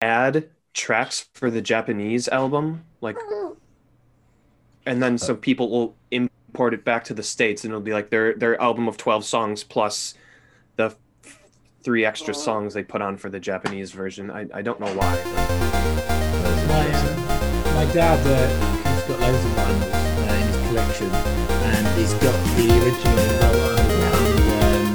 add tracks for the Japanese album, like, and then some people will import it back to the states, and it'll be like their their album of twelve songs plus the f- three extra songs they put on for the Japanese version. I, I don't know why. My, my dad, uh, he's got loads of vinyls uh, in his collection, and he's got the original Roll Underground um,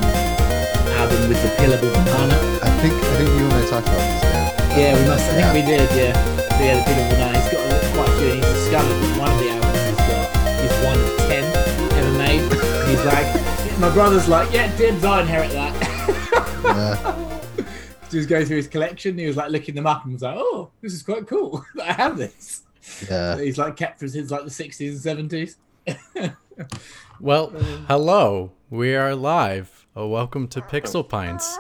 album with the Pillable Banana. I think I think you and I talked about this. Dan. Yeah, we must. I think we did. Yeah, but yeah, the Pillable Banana. He's got a- quite a few. He's discovered one of the albums he's got is one of ten ever made. And he's like, my brother's like, yeah, dibs. I inherit that. Yeah. he was going through his collection. He was like looking them up and was like, oh, this is quite cool. I have this. yeah. He's like kept from since like the sixties and seventies. Well, hello. We are live. Uh, welcome to Pixel Pints.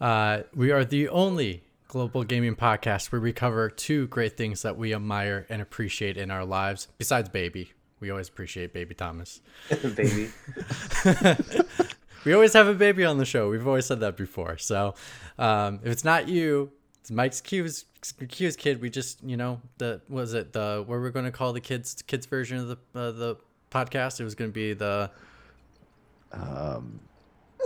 Uh, we are the only global gaming podcast where we cover two great things that we admire and appreciate in our lives, besides baby. We always appreciate baby Thomas. Baby. We always have a baby on the show. We've always said that before. So um, if it's not you, it's Mike's Q's, Q's kid. We just, you know, the what was it the what we're going to call the kids kids version of the uh, the podcast? It was going to be the Um,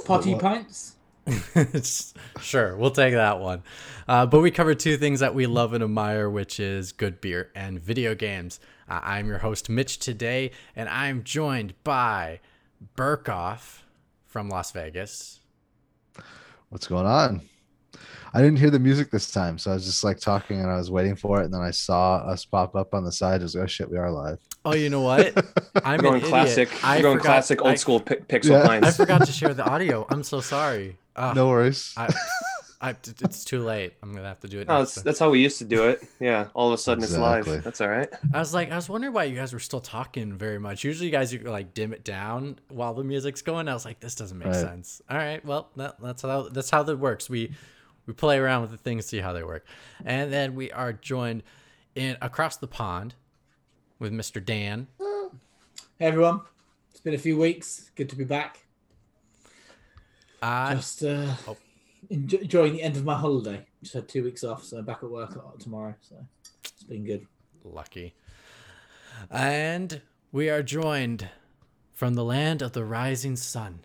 Potty pints. sure, we'll take that one. Uh, but we cover two things that we love and admire, which is good beer and video games. Uh, I'm your host, Mitch, today, and I'm joined by Burkoff from Las Vegas. what's going on? I didn't hear the music this time, so I was just like talking and I was waiting for it, and then I saw us pop up on the side. I was like, oh shit, we are live. Oh, you know what? I'm We're going classic. I We're going classic old I- school pi- Pixel Yeah. Pints. I forgot to share the audio. I'm so sorry. No worries. I, I, it's too late. I'm gonna have to do it. No, next that's, time. how we used to do it. Yeah, all of a sudden Exactly. it's live. That's all right. I was like, I was wondering why you guys were still talking very much. Usually, you guys you like dim it down while the music's going. I was like, this doesn't make Right. sense. All right, well, that, that's how that's how that works. We we play around with the things, see how they work, and then we are joined in across the pond with Mr. Dan. Hey everyone, it's been a few weeks. Good to be back. Uh, Just uh, Oh. enjo- enjoying the end of my holiday. Just had two weeks off, so I'm back at work tomorrow. So it's been good. lucky, and we are joined from the land of the rising sun,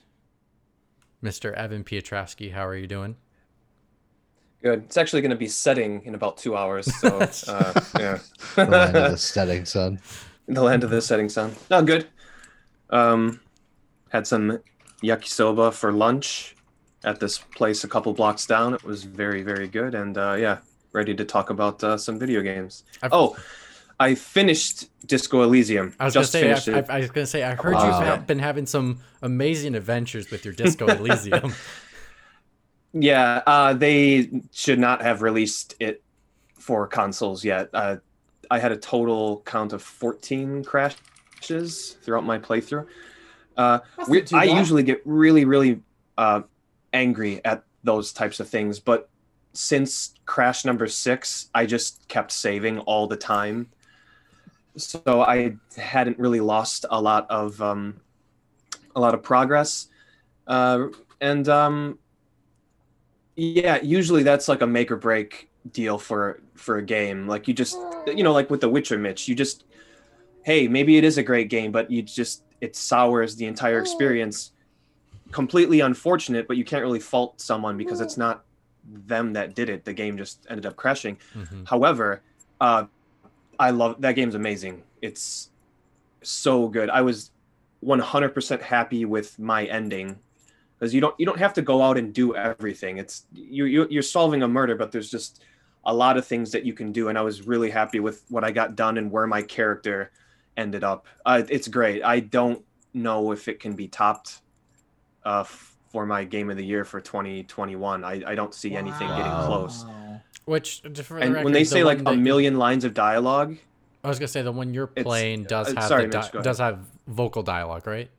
Mr. Evan Pietrowski. How are you doing? Good. It's actually going to be setting in about two hours. So, uh, yeah. the land of the setting sun. the land of the setting sun. No, good. Um, had some yakisoba for lunch at this place a couple blocks down. It was very, very good. And uh, yeah, ready to talk about uh, some video games. I've- Oh, I finished Disco Elysium. I was Just gonna say, I. I, I was gonna say, I heard Wow. you've been having some amazing adventures with your Disco Elysium. Yeah, uh, they should not have released it for consoles yet. Uh, I had a total count of 14 crashes throughout my playthrough. Uh, we, I bad. usually get really, really uh, angry at those types of things, but since crash number six, I just kept saving all the time. So I hadn't really lost a lot of um, a lot of progress, uh, and um, yeah, usually that's like a make or break deal for for a game. Like you just you know, like with The Witcher, Mitch, you just hey, maybe it is a great game, but you just it sours the entire experience. Completely unfortunate, but you can't really fault someone because it's not them that did it. The game just ended up crashing. Mhm. However, uh, I love that game's amazing. It's so good. I was 100% happy with my ending because you don't you don't have to go out and do everything. It's you, you you're solving a murder, but there's just a lot of things that you can do, and I was really happy with what I got done and where my character ended up. Uh, it's great. I don't know if it can be topped uh, f- for my game of the year for 2021. I, I don't see anything getting close. Which, just for the And record, when they the say like a that- million lines of dialogue, I was gonna say the one you're It's- playing does uh, have sorry, the Mitch, di- does have vocal dialogue, right?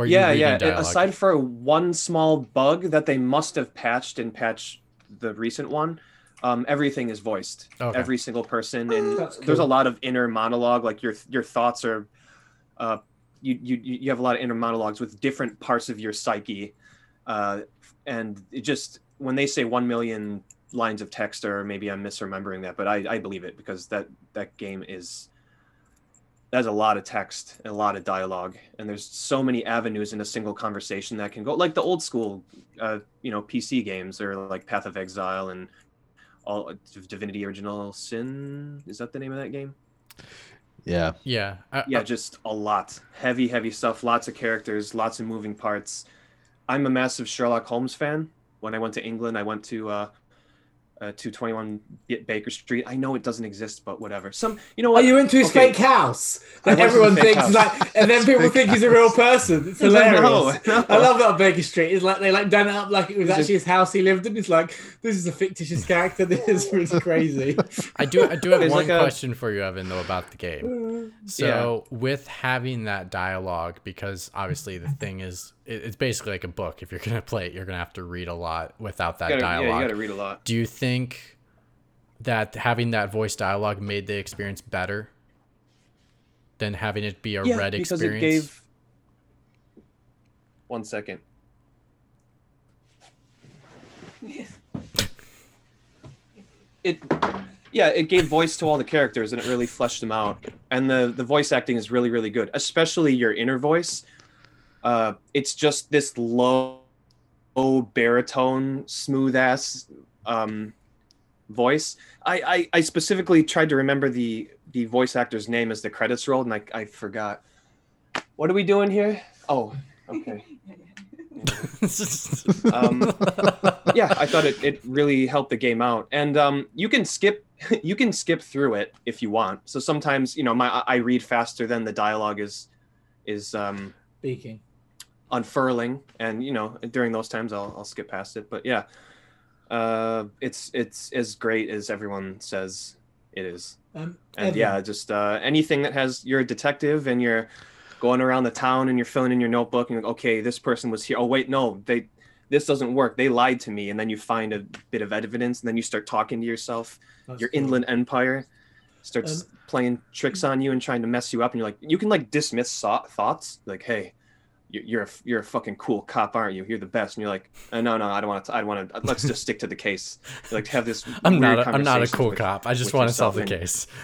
Or are yeah, reading yeah. dialogue? Aside for one small bug that they must have patched in patch the recent one, um, everything is voiced. Okay. Every single person, and That's there's a lot of inner monologue. Like your your thoughts are, uh, you you you have a lot of inner monologues with different parts of your psyche, uh, and it just when they say one million lines of text or maybe I'm misremembering that, but I, I believe it because that that game is that's a lot of text, and a lot of dialogue, and there's so many avenues in a single conversation that can go like the old school, uh, you know, PC games or like Path of Exile and all Divinity Original Sin. Is that the name of that game? Yeah. Yeah. I, yeah I- just a lot heavy heavy stuff lots of characters lots of moving parts i'm a massive sherlock holmes fan when i went to england i went to uh, uh 221 baker street i know it doesn't exist but whatever some you know what you into to his Okay. fake house that I everyone thinks house. like, and then people think he's a real person. It's hilarious. No, no. I love that on Baker Street. It's like they like done it up like it was It's actually his house he lived in. It's like this is a fictitious character. This is crazy. I do I do have There's one like a- question for you, Evan, though, about the game. So with having that dialogue, because obviously the thing is, it, it's basically like a book. If you're gonna play it, you're gonna have to read a lot without that You gotta- yeah, dialogue. you gotta read a lot Do you think that having that voice dialogue made the experience better than having it be a yeah read because experience? it gave one second it yeah it gave voice to all the characters and it really fleshed them out and the the voice acting is really really good especially your inner voice uh it's just this low low baritone smooth ass um voice I, I i specifically tried to remember the the voice actor's name as the credits rolled and i i forgot what are we doing here oh okay um, yeah, I thought it, it really helped the game out. And um, you can skip you can skip through it if you want. So sometimes you know my I read faster than the dialogue is is um, Speaking. Unfurling, and you know during those times I'll I'll skip past it. But yeah, uh, it's it's as great as everyone says it is. Um, And Evan, yeah, just uh, anything that has you're a detective and you're going around the town and you're filling in your notebook and you're like, okay, this person was here. Oh wait, no, they this doesn't work. They lied to me, and then you find a bit of evidence, and then you start talking to yourself. that's Your cool. inland empire starts Um, playing tricks on you and trying to mess you up, and you're like, you can like dismiss so- thoughts, like, hey. You- You're a, you're a fucking cool cop, aren't you? You're the best, and you're like, uh, no, no, I don't want to. I don't want to. Let's just stick to the case. Like have this. I'm weird not. A, I'm not a cool with- cop. I just want to solve the case.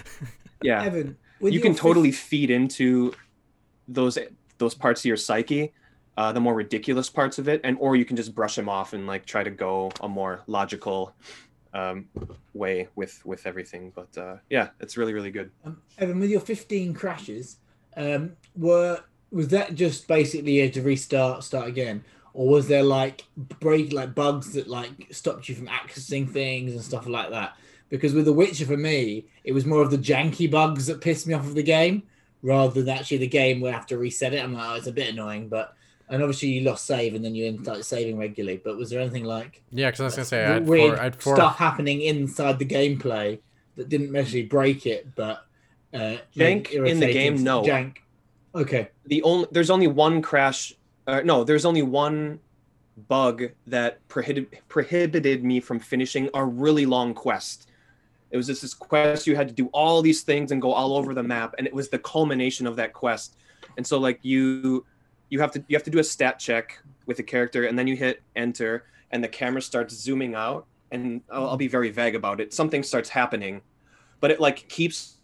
Yeah, Evan, with you can fif- totally feed into those those parts of your psyche uh, the more ridiculous parts of it and or you can just brush them off and like try to go a more logical um, way with with everything but uh, yeah it's really really good Um, Evan, with your 15 crashes, um, were was that just basically you had to restart, start again, or was there like break like bugs that like stopped you from accessing things and stuff like that? Because with The Witcher, for me, it was more of the janky bugs that pissed me off of the game rather than actually the game where I have to reset it. I'm like, oh, it's a bit annoying, but and obviously you lost save and then you ended up saving regularly. But was there anything like Yeah, because I was gonna say I had weird four. I had four. stuff happening inside the gameplay that didn't necessarily break it, but uh, Jank made in the game, no. Jank. Okay. the only there's only one crash uh, no there's only one bug that prohibited prohibited me from finishing a really long quest. It was just this quest you had to do all these things and go all over the map and it was the culmination of that quest. And so like you you have to you have to do a stat check with the character and then you hit enter and the camera starts zooming out and I'll, I'll be very vague about it. Something starts happening but it like keeps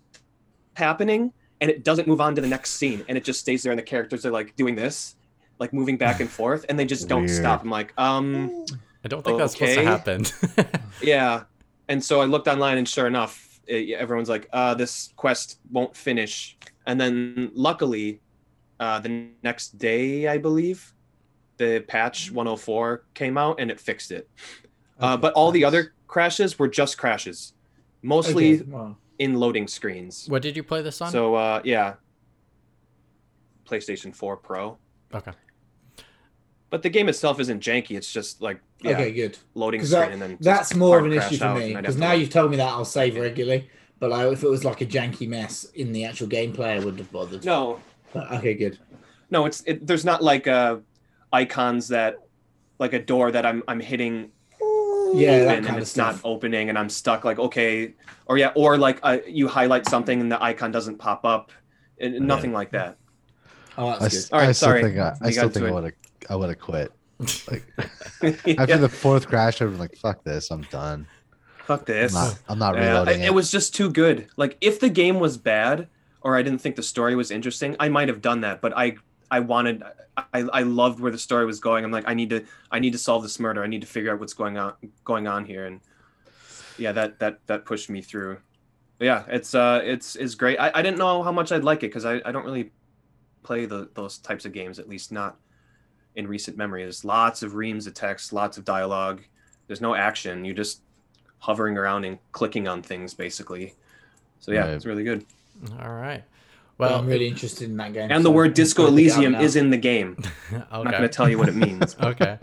happening and it doesn't move on to the next scene and it just stays there and the characters are like doing this like moving back and forth and they just don't Weird. stop. I'm like um I don't think that's supposed to happen. yeah. And so i looked online and sure enough it, everyone's like uh this quest won't finish. And then luckily uh the next day i believe the patch 104 came out and it fixed it. Uh, but all the other crashes were just crashes. Mostly Okay, well, in loading screens what did you play this on? so uh yeah playstation 4 pro okay. But the game itself isn't janky. It's just like yeah, Okay, good. loading screen that, and then that's more of an issue for me. and I'd have Because now you've told me that I'll save regularly. But like, if it was like a janky mess in the actual gameplay, I wouldn't have bothered. no, But, okay, good. no, it's it, there's not like uh icons that like a door that I'm I'm hitting Yeah, open and it's stuff. not opening and I'm stuck. Like okay, or yeah, or like uh, you highlight something and the icon doesn't pop up. And nothing like that. Oh, I, that's s- good. All right, I still sorry. think I, I still got think I to would have I would have quit. Like Yeah. after the fourth crash, I'd been like, "Fuck this, I'm done." fuck this. I'm not, I'm not Yeah, reloading it, it. it was just too good. Like if the game was bad or I didn't think the story was interesting, I might have done that. But I I wanted I, I loved where the story was going. I'm like I need to I need to solve this murder. I need to figure out what's going on going on here. And yeah, that that that pushed me through. But yeah, it's uh it's is great. I, I didn't know how much I'd like it because I, I don't really play the those types of games, at least not in recent memory. There's lots of reams of text, lots of dialogue. There's no action. You're just hovering around and clicking on things basically. So yeah, Right. it's really good. All right. Well, Well, I'm really interested in that game. And the word Disco gonna pick it up Elysium is in the game. I'm not going to tell you what it means. okay.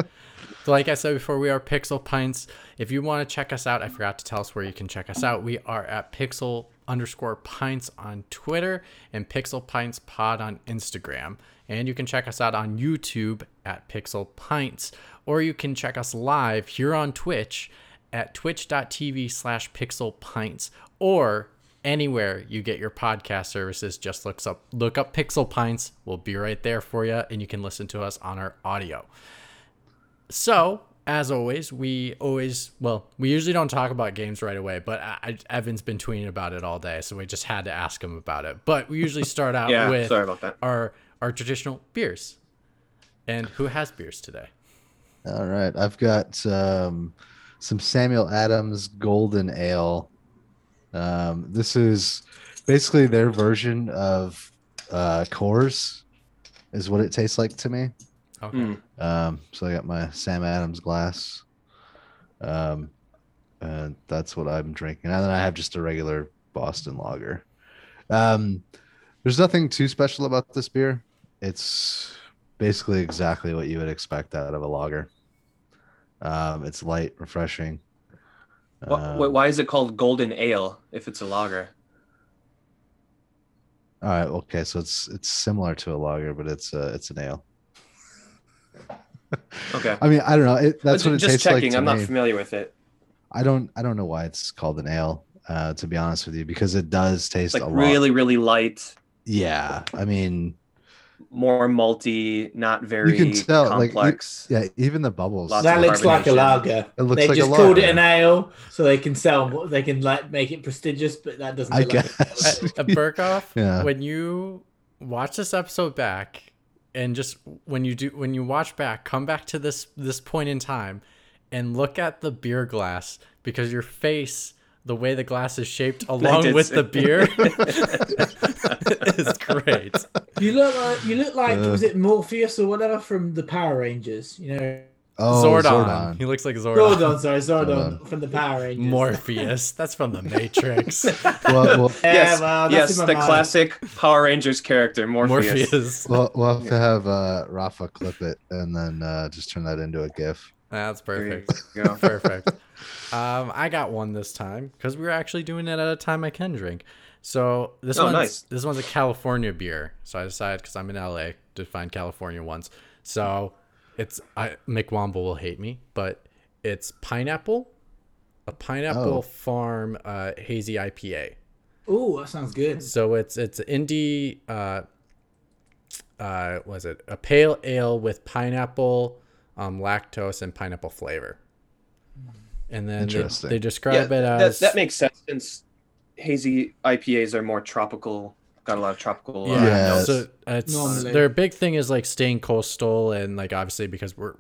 So, like I said before, we are Pixel Pints. If you want to check us out, I forgot to tell us where you can check us out. We are at Pixel underscore Pints on Twitter and Pixel Pints Pod on Instagram. And you can check us out on YouTube at Pixel Pints, or you can check us live here on Twitch at twitch.tv slash pixel pints or anywhere you get your podcast services just looks up look up pixel pints we'll be right there for you and you can listen to us on our audio so, as always, we always, well, we usually don't talk about games right away, but I, I- Evan's been tweeting about it all day, so we just had to ask him about it. But we usually start out Yeah, with sorry about that. our our traditional beers. And who has beers today? All right, I've got um, some Samuel Adams Golden Ale. Um, this is basically their version of uh, Coors, is what it tastes like to me. Okay. Mm. Um, so I got my Sam Adams glass, um, and that's what I'm drinking. And then I have just a regular Boston Lager. Um, there's nothing too special about this beer. It's basically exactly what you would expect out of a lager. Um, it's light, refreshing. Wh- Um, wh- Why is it called Golden Ale if it's a lager? all right, okay, so it's it's similar to a lager, but it's uh, it's an ale. Okay. I mean, I don't know. It, that's Ju- what it just tastes checking. like I'm not familiar with it. I don't I don't know why it's called an ale, uh, to be honest with you, because it does taste like a lot. really, really light, Yeah, I mean, more multi, not very can tell, like, you- complex. yeah, even the bubbles. Lots That looks like a lager. It looks they like a just called it an ale so they can sell. They can like make it prestigious, but that doesn't. I look like guess. a Uh, Burkoff, Yeah. when you watch this episode back and just when you do when you watch back, come back to this this point in time and look at the beer glass because your face the way the glass is shaped along did with the beer is great. You look like you look like Uh. was it Morpheus or whatever from the Power Rangers? You know, oh, Zordon. He looks like Zordon. Zordon. Sorry, Zordon Zordon. from the Power Rangers. Morpheus. That's from the Matrix. Well, well, Yeah, yes, well, yes, the mind. classic Power Rangers character, Morpheus. Morpheus. well, we'll have to have uh, Rafa clip it and then uh, just turn that into a GIF. That's perfect. go. Perfect. Um, I got one this time because we were actually doing it at a time I can drink. So this Oh, one's nice. this one's a California beer. So I decided because I'm in LA to find California ones. So it's I McWomble will hate me, but it's pineapple, a pineapple Oh. farm uh, hazy IPA. Ooh, that sounds good. So it's it's indie. Uh, uh, was it a pale ale with pineapple, um, lactose, and pineapple flavor? And then they, Interesting. they Yeah, describe it as that makes sense since hazy IPAs are more tropical, got a lot of tropical. Uh, yeah. Yeah, notes. So it's Normally. their big thing is like staying coastal and like obviously because we're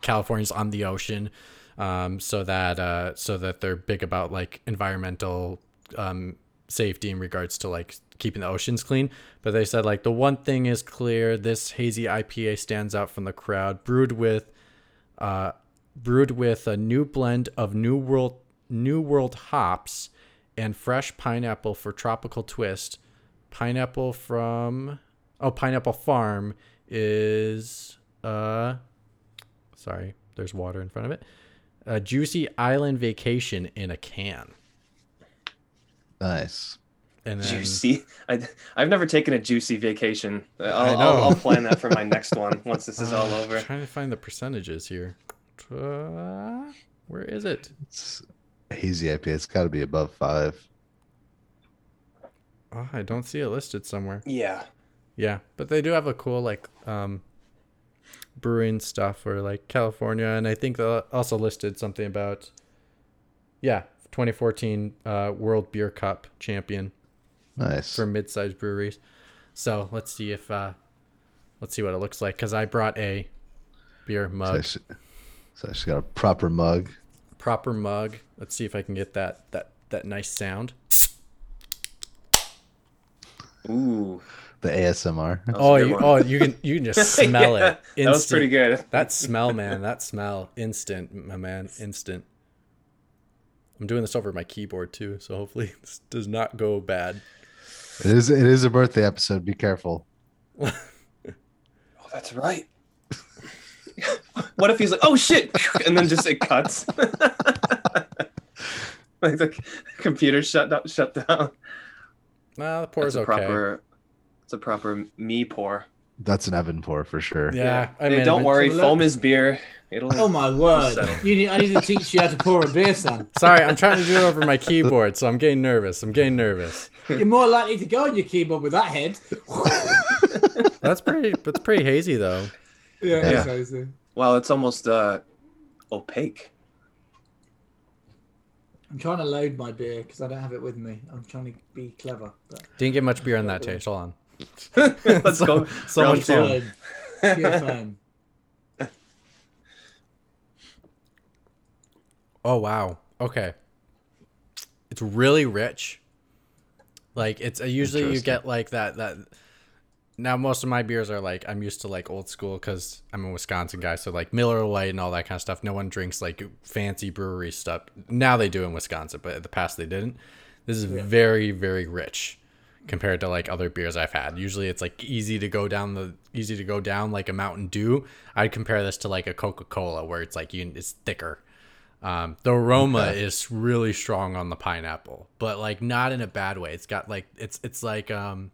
California's on the ocean, um, so that uh, so that they're big about like environmental um, safety in regards to like keeping the oceans clean. But they said like the one thing is clear: this hazy IPA stands out from the crowd, brewed with, uh, brewed with a new blend of new world new world hops and fresh pineapple for tropical twist. Pineapple from oh pineapple farm is uh sorry there's water in front of it a juicy island vacation in a can Nice. and then Juicy. I, I've never taken a juicy vacation. I'll, I I'll. I'll plan that for my next one once this is all Uh, over. trying to find the percentages here uh, where is it It's a hazy IPA. It's got to be above five. oh, i don't see it listed somewhere Yeah. Yeah, but they do have a cool like um brewing stuff for like California and I think they also listed something about yeah, 2014 uh, World Beer Cup champion Nice. for mid-sized breweries. So let's see if uh, let's see what it looks like because I brought a beer So, mug, she, so she's got a proper mug. proper mug. Let's see if I can get that that that nice sound. Ooh. The ASMR. that was a Oh, you, one. oh, you can you can just smell Yeah, it. Instant. That was pretty good. That smell, man. That smell, instant, my man, instant. I'm doing this over my keyboard too, so hopefully this does not go bad. It is. It is a birthday episode. Be careful. Oh, that's right. what if he's like, oh shit, and then just it cuts. like the computer shut down. Shut down. Nah, the pour's That's a okay. proper. It's a proper me pour. That's an Evan pour for sure. yeah, I mean, don't worry, foam is beer. It'll. Oh my word! You need, I need to teach you how to pour a beer, son. Sorry, I'm trying to do it over my keyboard, so I'm getting nervous. I'm getting nervous. You're more likely to go on your keyboard with that head. That's pretty. That's pretty hazy though. Yeah, Yeah. so- so. Well, it's almost uh, opaque. I'm trying to load my beer because I don't have it with me. I'm trying to be clever. But Didn't get much beer on that taste. Hold on. Let's go. so round much two. foam. Good. Oh wow. Okay. It's really rich. Like it's uh, usually you get like that that. Now most of my beers are like I'm used to like old school because I'm a Wisconsin guy, so like Miller Lite and all that kind of stuff. No one drinks like fancy brewery stuff. Now they do in Wisconsin, but in the past they didn't. This is very very rich compared to like other beers I've had. Usually it's like easy to go down the easy to go down like a Mountain Dew. I'd compare this to like a Coca Cola where it's like you it's thicker. Um, the aroma is really strong on the pineapple, but like not in a bad way. It's got like it's it's like um,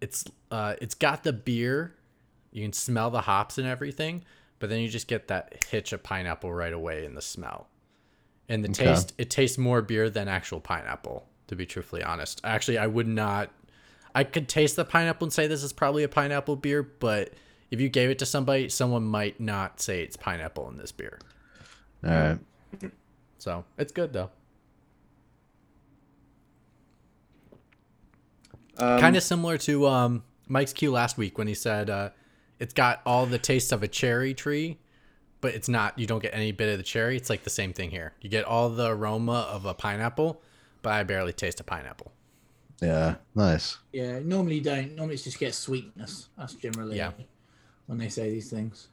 it's uh, it's got the beer. You can smell the hops and everything, but then you just get that hitch of pineapple right away in the smell. And the Okay. taste, it tastes more beer than actual pineapple. To be truthfully honest, actually, I would not. I could taste the pineapple and say this is probably a pineapple beer, but if you gave it to somebody, someone might not say it's pineapple in this beer. All right. So it's good though. Um, kind of similar to um, Mike's cue last week when he said uh, it's got all the taste of a cherry tree, but it's not. You don't get any bit of the cherry. It's like the same thing here. You get all the aroma of a pineapple, but I barely taste a pineapple. Yeah. Nice. Yeah, normally you don't. Normally it's just get sweetness. That's generally Yeah. when they say these things.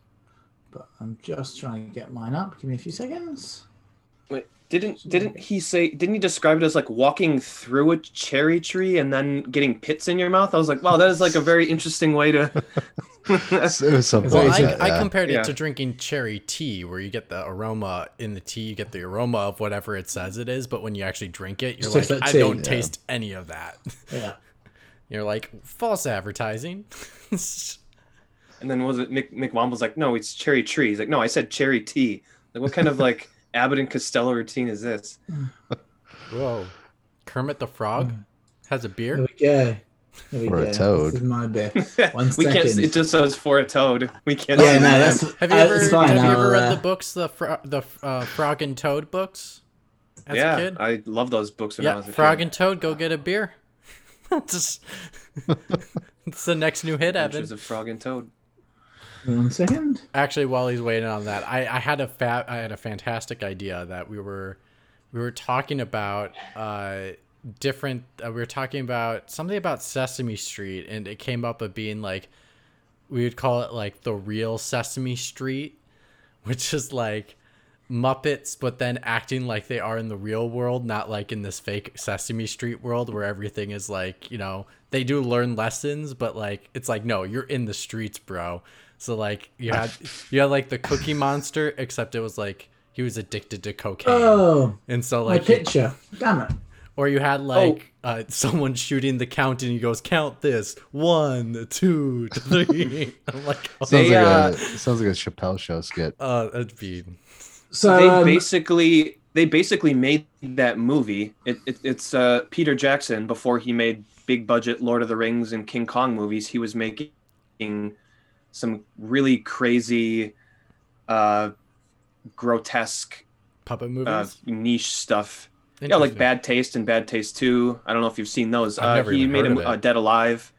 But I'm just trying to get mine up. Give me a few seconds. Wait, didn't didn't he say? Didn't he describe it as like walking through a cherry tree and then getting pits in your mouth? I was like, wow, that is like a very interesting way to. It was something Well, I, that, I compared it Yeah. to drinking cherry tea, where you get the aroma in the tea, you get the aroma of whatever it says it is, but when you actually drink it, you're It's like, just I tea. don't Yeah. taste any of that. Yeah. You're like false advertising. And then was it Mick Mick Womble was like, no, it's cherry tree. He's like, no, I said cherry tea. Like, what kind of like Abbott and Costello routine is this? Whoa, Kermit the Frog has a beer. There we go. There we Or a toad. This is my beer. One we can't. It just says for a toad. We can't. Yeah, say no, that's. Have you uh, ever it's fine, have you ever read uh, the books the fro- the uh, Frog and Toad books as yeah, a kid? I love those books when I yeah, was a Frog kid. and Toad, go get a beer. Just it's the next new hit, Adventures Evan. of Frog and Toad. One second. Actually, while he's waiting on that, I, I had a fa- I had a fantastic idea that we were we were talking about uh, different. Uh, we were talking about something about Sesame Street, and it came up of being like we would call it like the real Sesame Street, which is like Muppets, but then acting like they are in the real world, not like in this fake Sesame Street world where everything is like, you know, they do learn lessons, but like it's like no, you're in the streets, bro. So like you had you had like the Cookie Monster, except it was like he was addicted to cocaine, Oh, and so my like he- picture. Damn it. or you had like uh, someone shooting the count and he goes count this one two three. I'm like oh, Sounds They, like uh, a sounds like a Chappelle show skit. uh, that'd be So they um, basically they basically made that movie. It, it, it's uh, Peter Jackson before he made big budget Lord of the Rings and King Kong movies. He was making some really crazy, uh, grotesque puppet uh, niche stuff. Yeah, like Bad Taste and Bad Taste Two. I don't know if you've seen those. Uh, he made heard him of it. uh, Dead Alive.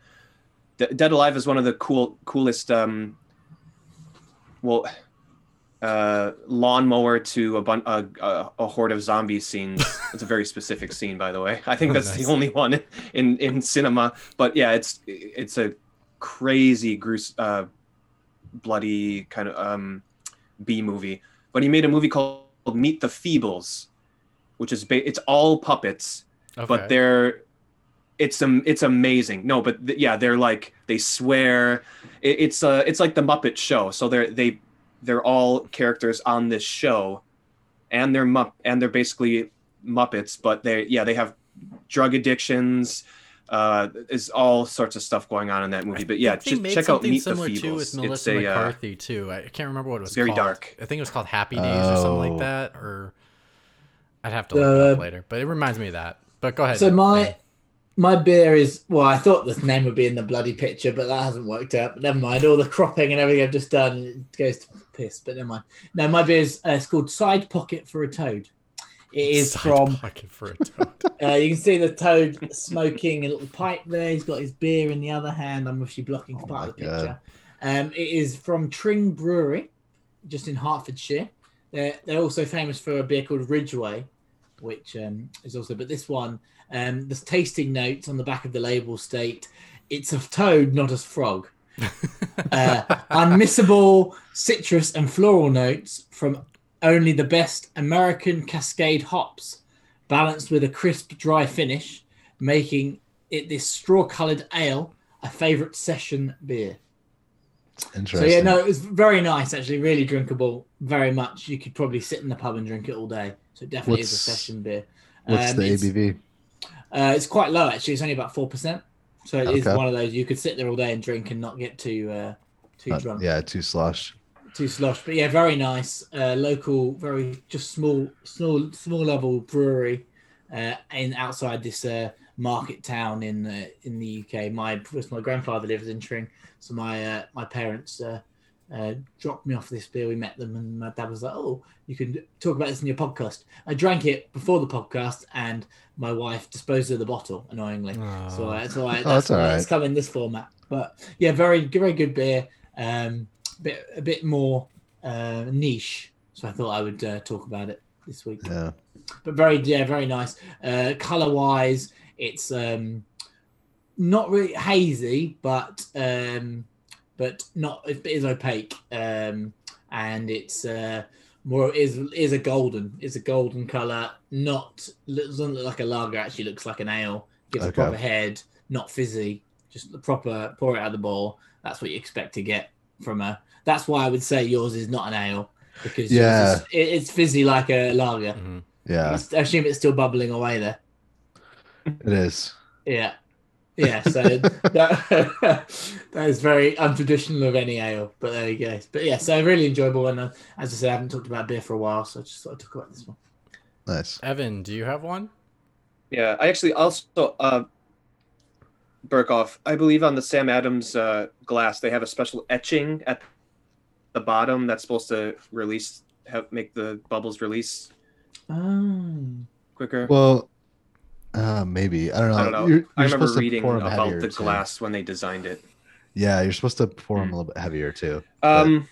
De- Dead Alive is one of the cool, coolest. Um, well, uh, lawnmower to a, bun- a, a, a horde of zombies scenes. it's a very specific scene, by the way. I think Oh, that's nice. the only one in in cinema. But yeah, it's it's a crazy, grues- uh, bloody kind of um, B movie. But he made a movie called Meet the Feebles, which is ba- it's all puppets, Okay. but they're it's um it's amazing. No, but th- yeah, they're like they swear. It, it's uh it's like the Muppet Show. So they're they they're all characters on this show, and they're mupp and they're basically Muppets, but they yeah they have drug addictions. Uh, is all sorts of stuff going on in that movie. But yeah, think just check out something Meet the similar Feebles. too with It's Melissa a, uh, McCarthy too. I can't remember what it was. very called. dark. I think it was called Happy Days or something like Oh. that. Or I'd have to look it up Uh, later. But it reminds me of that. But go ahead. So my Ben. my beer is well, I thought the name would be in the bloody picture, but that hasn't worked out. But never mind. All the cropping and everything I've just done it goes to piss. But never mind. No, my beer is uh, it's called Side Pocket for a Toad. It is Side from. pocket for a toad. Uh, you can see the toad smoking a little pipe there. He's got his beer in the other hand. I'm obviously blocking Oh part of the God. picture. Um, it is from Tring Brewery, just in Hertfordshire. They're, they're also famous for a beer called Ridgeway, which um, is also, but this one, um, the tasting notes on the back of the label state, it's a toad, not a frog. Uh, unmissable citrus and floral notes from only the best American Cascade hops, balanced with a crisp, dry finish, making it this straw-colored ale a favorite session beer. Interesting. So yeah, no, it was very nice actually, really drinkable, very much. You could probably sit in the pub and drink it all day. So it definitely is a session beer. What's Um, the it's- ABV? Uh, it's quite low actually. It's only about four percent. So it is Okay. one of those you could sit there all day and drink and not get too uh, too drunk. yeah, too slosh. Too slosh. But yeah, very nice. Uh, local, very just small, small, small level brewery uh, in outside this uh, market town in uh, in the UK. My my grandfather lives in Tring, so my uh, my parents uh, uh, dropped me off this beer. We met them, and my dad was like, "Oh, you can talk about this in your podcast." I drank it before the podcast, and my wife disposed of the bottle annoyingly. So Oh. uh, so I, Oh, that's that's all right. it's come in this format. But yeah, very very good beer. Um, bit a bit more uh, niche. So I thought I would uh, talk about it this week. Yeah. But very yeah, very nice. Uh, color wise, it's um, not really hazy, but um, but not it is opaque. Um, and it's uh, more is is a golden. It's a golden color. Not doesn't look like a lager. Actually, looks like an ale. Gives a proper head. Not fizzy. Just the proper pour it out of the bottle. That's what you expect to get from a. That's why I would say yours is not an ale because Yeah. is- it, it's fizzy like a lager. Mhm. Yeah, I assume it's still bubbling away there. it is. Yeah. Yeah, so that, that is very untraditional of any ale, but there you go. But yeah, so really enjoyable. And uh, as I said, I haven't talked about beer for a while, so I just thought I'd talk about this one. Nice. Evan, do you have one? Yeah, I actually also uh Burkoff, I believe on the Sam Adams uh, glass they have a special etching at the bottom that's supposed to release have, make the bubbles release Oh. quicker. Well, uh, maybe I don't know. I don't know. You're, you're I remember reading about heavier, the too. glass when they designed it. Yeah, you're supposed to pour them a little bit heavier too. Um,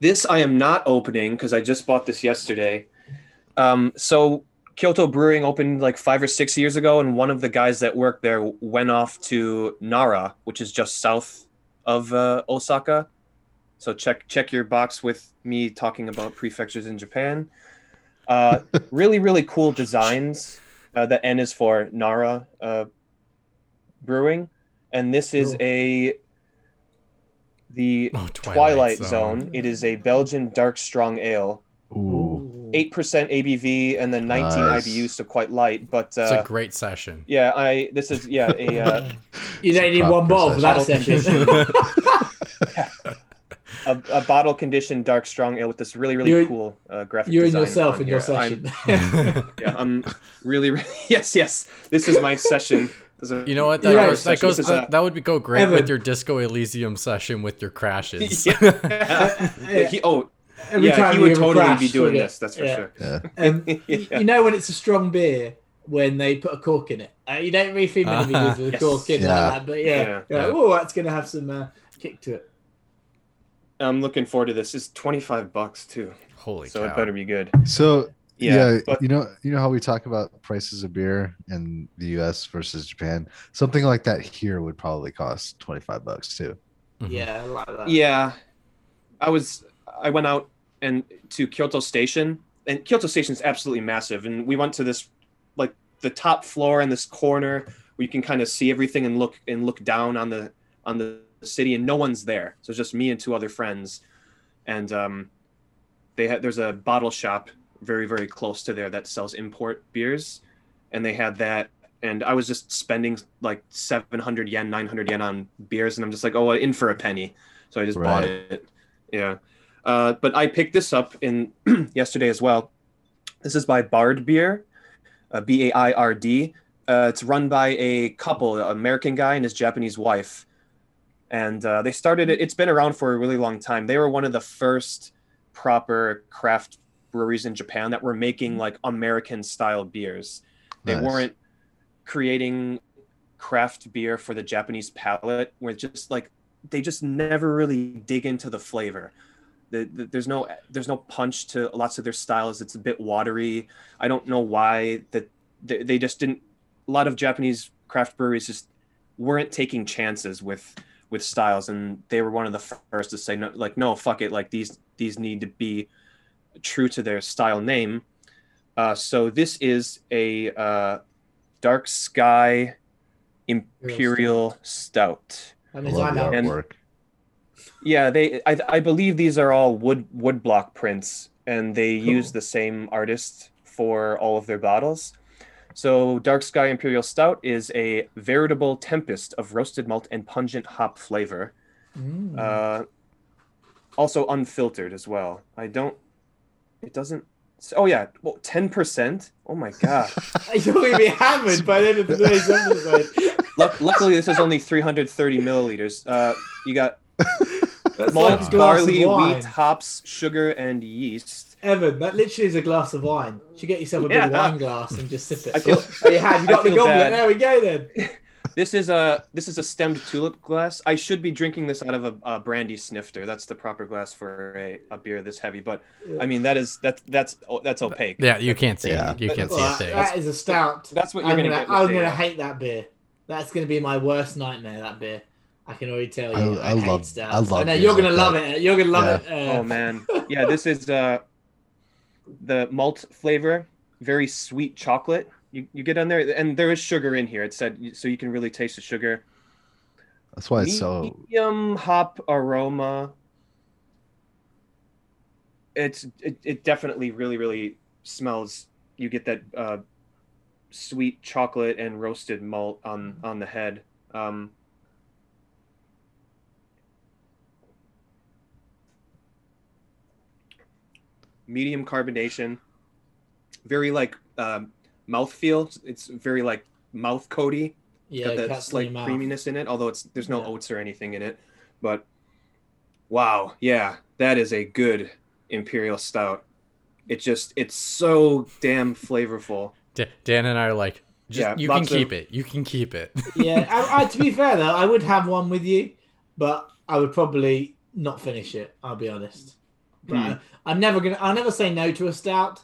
this I am not opening because I just bought this yesterday. Um, so Kyoto Brewing opened like five or six years ago, and one of the guys that worked there went off to Nara, which is just south of uh, Osaka. So check check your box with me talking about prefectures in Japan. Uh, really, really cool designs. Uh, the N is for Nara uh, Brewing, and this is a the Oh, Twilight, Zone. It is a Belgian dark strong ale, Ooh, eight percent ABV, and then nineteen Nice. IBU, so quite light. But It's a uh, great session. yeah, I this is yeah a uh, You don't need one bottle for that session. session. a, a bottle conditioned dark strong ale with this really really You- cool uh, graphic. you and design yourself on in your here. I'm- session. yeah, I'm really, really yes, yes. This is my session. Those are- You know what? That Yeah, goes. That goes. This is a- that would be, go great Evan. with your Disco Elysium session with your crashes. yeah. Yeah. He, oh, Every yeah, time he you would totally crash, be doing this. That's for Yeah. sure. Yeah. Um, Yeah. You know when it's a strong beer when they put a cork in it. Uh, you don't really see many Ah, videos with a yes. cork in Yeah. like that, but yeah, Yeah. yeah. Yeah. oh, that's gonna have some uh, kick to it. I'm looking forward to this. It's 25 bucks too, Holy so cow! it better be good. So Yeah, yeah, but you know, you know how we talk about prices of beer in the U.S. versus Japan. Something like that here would probably cost twenty five bucks too. Mhm. Yeah, I like that. yeah, I was. I went out and to Kyoto Station, and Kyoto Station is absolutely massive. And we went to this, like the top floor in this corner where you can kind of see everything and look and look down on the on the city, and no one's there. So it's just me and two other friends, and um, they had there's a bottle shop very very close to there that sells import beers, and they had that. And I was just spending like 700 yen, 900 yen on beers, and I'm just like, oh, in for a penny. So I just bought it. Yeah. Uh, but I picked this up in yesterday as well. This is by Baird Beer, uh, B A I R D. Uh, it's run by a couple, an American guy and his Japanese wife. And uh, they started it, it's been around for a really long time. They were one of the first proper craft breweries in Japan that were making like American style beers. They Nice. weren't creating craft beer for the Japanese palate, where just like they just never really dig into the flavor. The, the, there's no there's no punch to lots of their styles. It's a bit watery. I don't know why that they, they just didn't. A lot of Japanese craft breweries just weren't taking chances with with styles, and they were one of the first to say no, like no, fuck it, like these these need to be true to their style name. Uh, so this is a uh, dark sky imperial stout. That I means love I'm. And- artwork. Yeah, they I, I believe these are all wood wood block prints, and they Cool. use the same artist for all of their bottles. So Dark Sky Imperial Stout is a veritable tempest of roasted malt and pungent hop flavor. Mm. Uh, also unfiltered as well. I don't. It doesn't. Oh yeah, well, ten percent. Oh my god. Going to be hammered by the end of episode. Luck- luckily, this is only 330 milliliters. Uh, you got That's malt, like barley, wheat, hops, sugar, and yeast. Evan, that literally is a glass of wine. You should get yourself a big Yeah. wine glass and just sip it. I feel- oh, you have. You got I the goblet. bad. There we go then. This is a this is a stemmed tulip glass. I should be drinking this out of a, a brandy snifter. That's the proper glass for a, a beer this heavy. But I mean that is that that's oh, that's opaque. Yeah, you can't see. Yeah. it. You can't see Well, a thing. that is a stout. That's what you're I'm gonna, gonna, get. I'm gonna hate that beer. That's gonna be my worst nightmare. That beer. I can already tell you. I- I, I hate love- stouts. I love know beers you're gonna like love that. it. You're gonna love it. Uh, Oh man, yeah. This is uh, the malt flavor, very sweet chocolate. You, you get on there, and there is sugar in here. It said so you can really taste the sugar. That's why it's so. medium hop aroma. It's it, it definitely really really smells. You get that uh, sweet chocolate and roasted malt on on the head. Um, medium carbonation, very like um, mouth feel. It's very like mouth coaty yeah, got that slight your creaminess in it, although it's there's no Yeah. oats or anything in it. But wow, yeah, that is a good imperial stout. It just it's so damn flavorful. D- Dan and I are like, just, Yeah, you can lots of- keep it. You can keep it. yeah, I, I, to be fair though, I would have one with you, but I would probably not finish it. I'll be honest. But Hmm. I, I'm never gonna. I'll never say no to a stout,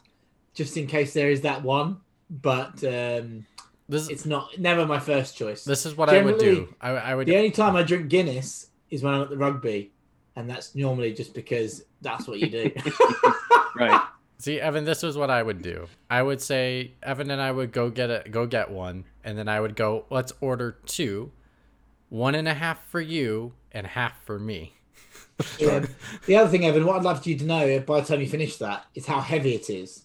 just in case there is that one. But um, This it's not never my first choice. this is what I would do. I, I would. The only time I drink Guinness is when I'm at the rugby, and that's normally just because that's what you do. Right. See, Evan, this is what I would do. I would say Evan and I would go get a go get one, and then I would go, let's order two, one and a half for you and half for me. Um, the other thing, Evan, what I'd love you to know by the time you finish that is how heavy it is,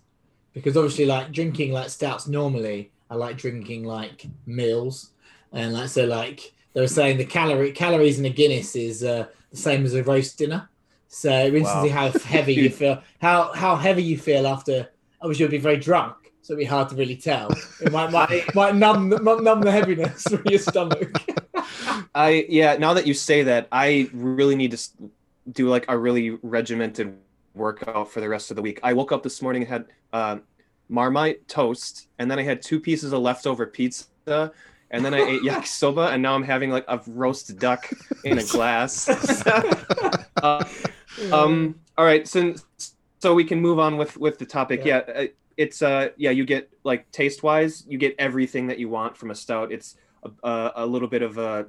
because obviously, like drinking like stouts normally, I like drinking like meals, and like so, like they were saying, the calorie calories in a Guinness is uh, the same as a roast dinner. So interested to see how heavy you feel, how how heavy you feel after. Obviously, you'll be very drunk, so it'd be hard to really tell. It might might, might numb numb the heaviness from your stomach. I yeah. Now that you say that, I really need to do like a really regimented workout for the rest of the week. I woke up this morning and had uh, Marmite toast, and then I had two pieces of leftover pizza, and then I ate yakisoba, and now I'm having like a roast duck in a glass. Uh, um. All right. Since so we can move on with with the topic. Yeah. Yeah. uh, it's uh yeah you get like taste wise you get everything that you want from a stout. It's a, a, a little bit of a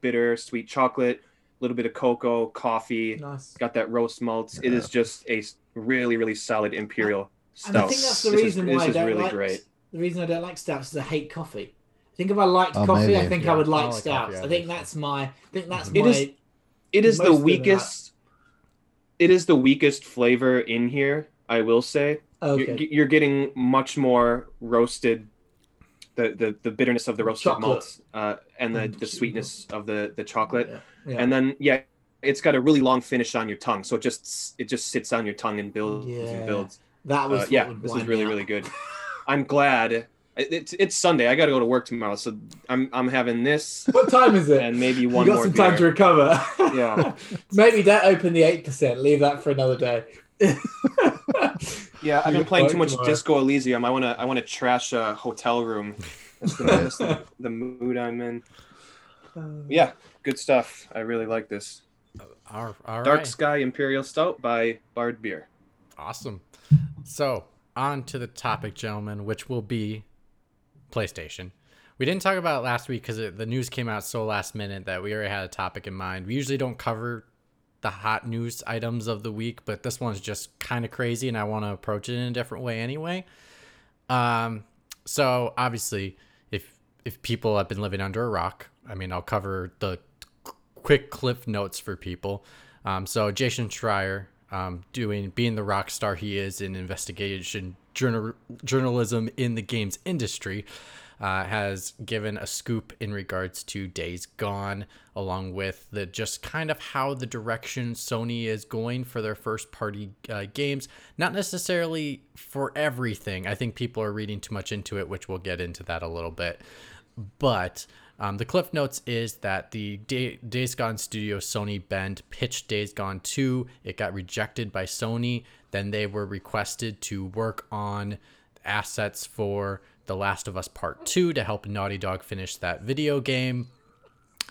bitter sweet chocolate, little bit of cocoa, coffee. nice. Got that roast malts. It is just a really really solid imperial stout. And I think that's the This is- reason this why I is don't really like great. the reason I don't like stouts is I hate coffee. I think if I liked Oh, coffee, I think Yeah, I would I like like stouts. coffee, I I think think that's my I think that's It my is- It is the most of them are- weakest. It is the weakest flavor in here. I will say. okay. You're, you're getting much more roasted. The, the, the bitterness of the roasted Chocolate. malts uh, and the, Mm. the sweetness of the, the chocolate Yeah. Yeah. and then yeah it's got a really long finish on your tongue so it just it just sits on your tongue and builds Yeah. and builds that was uh, yeah this is really me really good i'm glad it's it's sunday i gotta go to work tomorrow so i'm i'm having this What time is it? and maybe you one got more some time to recover. Yeah. Maybe don't open the eight percent. Leave that for another day. yeah i've been playing too much tomorrow. disco elysium i want to i want to trash a hotel room that's the, that's the, the mood i'm in yeah good stuff i really like this All, all dark right. sky imperial stout by baird beer Awesome. So, on to the topic, gentlemen, which will be PlayStation. We didn't talk about it last week because the news came out so last minute that we already had a topic in mind. We usually don't cover the hot news items of the week, but this one's just kind of crazy, and I want to approach it in a different way anyway. Um, so obviously, if if people have been living under a rock, I mean, I'll cover the quick cliff notes for people. Um, so Jason Schreier, um, doing being the rock star he is in investigation journal, journalism in the games industry, uh, has given a scoop in regards to Days Gone, along with the just kind of how the direction Sony is going for their first party uh, games. Not necessarily for everything. I think people are reading too much into it, which we'll get into that a little bit. But um, the Cliff Notes is that the Day- Days Gone studio Sony Bend pitched Days Gone 2. It got rejected by Sony. Then they were requested to work on assets for The Last of Us Part 2 to help Naughty Dog finish that video game.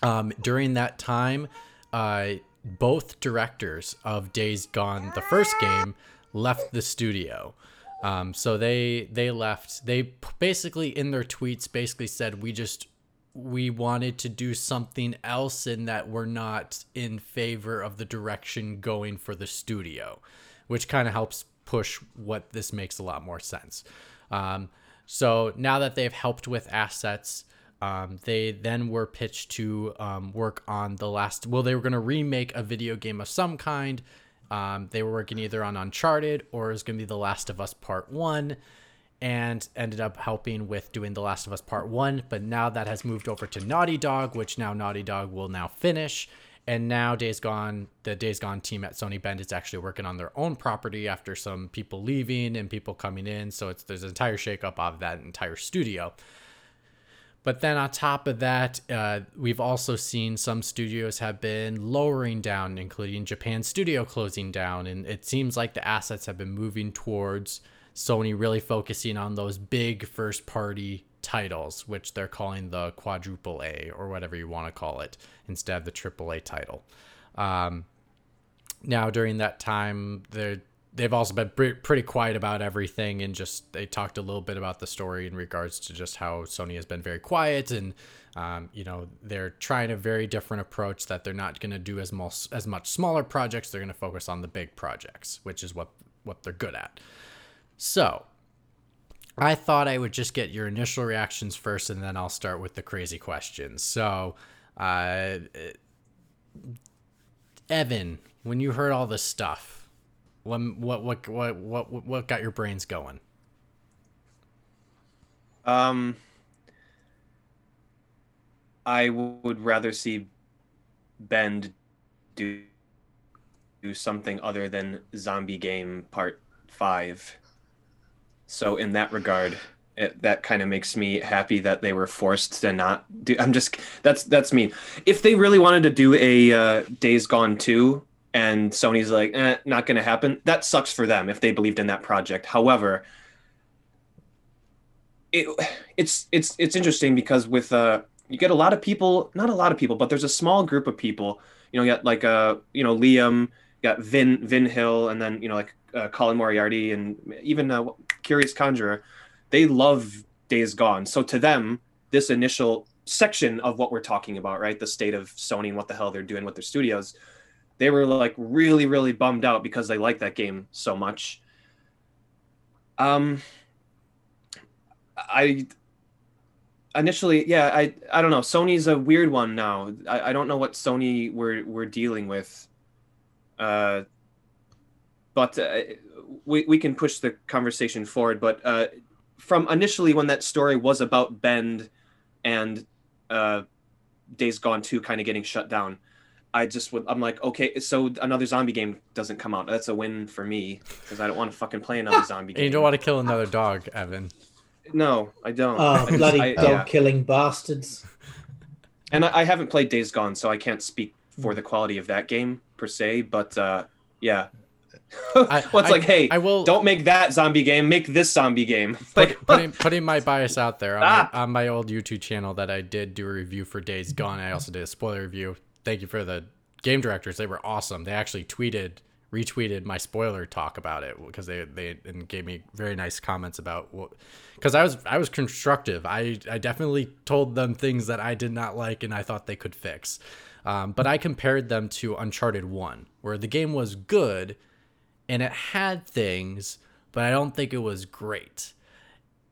Um, during that time, uh, both directors of Days Gone, the first game, left the studio. Um, so they they left. They basically in their tweets basically said we just we wanted to do something else and that we're not in favor of the direction going for the studio, which kind of helps push what this makes a lot more sense. Um, so now that they've helped with assets, um, they then were pitched to um, work on the last. Well, they were going to remake a video game of some kind. Um, they were working either on Uncharted or it was going to be The Last of Us Part One, and ended up helping with doing The Last of Us Part One. But now that has moved over to Naughty Dog, which now Naughty Dog will now finish. And now Days Gone, the Days Gone team at Sony Bend is actually working on their own property after some people leaving and people coming in. So it's there's an entire shakeup of that entire studio. But then on top of that, uh, we've also seen some studios have been lowering down, including Japan Studio closing down. And it seems like the assets have been moving towards Sony really focusing on those big first party titles, which they're calling the quadruple A or whatever you want to call it, instead of the triple A title. Um, now, during that time, they're they've also been pre- pretty quiet about everything and just they talked a little bit about the story in regards to just how Sony has been very quiet and um, you know they're trying a very different approach that they're not going to do as much as much smaller projects they're going to focus on the big projects which is what what they're good at so I thought I would just get your initial reactions first and then I'll start with the crazy questions so uh, Evan when you heard all this stuff what what what what what got your brains going? Um, I would rather see Bend do do something other than Zombie Game Part Five. So in that regard, it, that kind of makes me happy that they were forced to not do. I'm just that's that's me. If they really wanted to do a uh, Days Gone two, and Sony's like, eh, not going to happen. That sucks for them if they believed in that project. However, it it's it's it's interesting because with uh you get a lot of people, not a lot of people, but there's a small group of people. You know, you got like uh you know Liam, you got Vin Vin Hill, and then you know like uh, Colin Moriarty and even uh, Curious Conjurer. They love Days Gone, so to them, this initial section of what we're talking about, right, the state of Sony and what the hell they're doing with their studios, they were like really really bummed out because they like that game so much. Um, I initially, yeah, I I don't know. Sony's a weird one now. I, I don't know what Sony we're we're dealing with. Uh, but uh, we we can push the conversation forward. But uh, from initially when that story was about Bend and uh, Days Gone two kind of getting shut down, I just would I'm like, okay, so another zombie game doesn't come out. That's a win for me because I don't want to fucking play another zombie And you don't want to kill another dog, Evan. No, I don't. Oh, I just- bloody I- dog yeah. killing bastards. And I, I haven't played Days Gone, so I can't speak for the quality of that game per se. But uh, yeah, I- well, it's like, hey, I will- don't make that zombie game. Make this zombie game. Like, Put, putting putting my bias out there on, Ah. my, on my old YouTube channel that I did do a review for Days Gone. I also did a spoiler review. Thank you for the game directors; they were awesome. They actually tweeted, retweeted my spoiler talk about it because they they and gave me very nice comments about what. Because I was I was constructive. I I definitely told them things that I did not like and I thought they could fix. Um, but I compared them to Uncharted One, where the game was good and it had things, but I don't think it was great.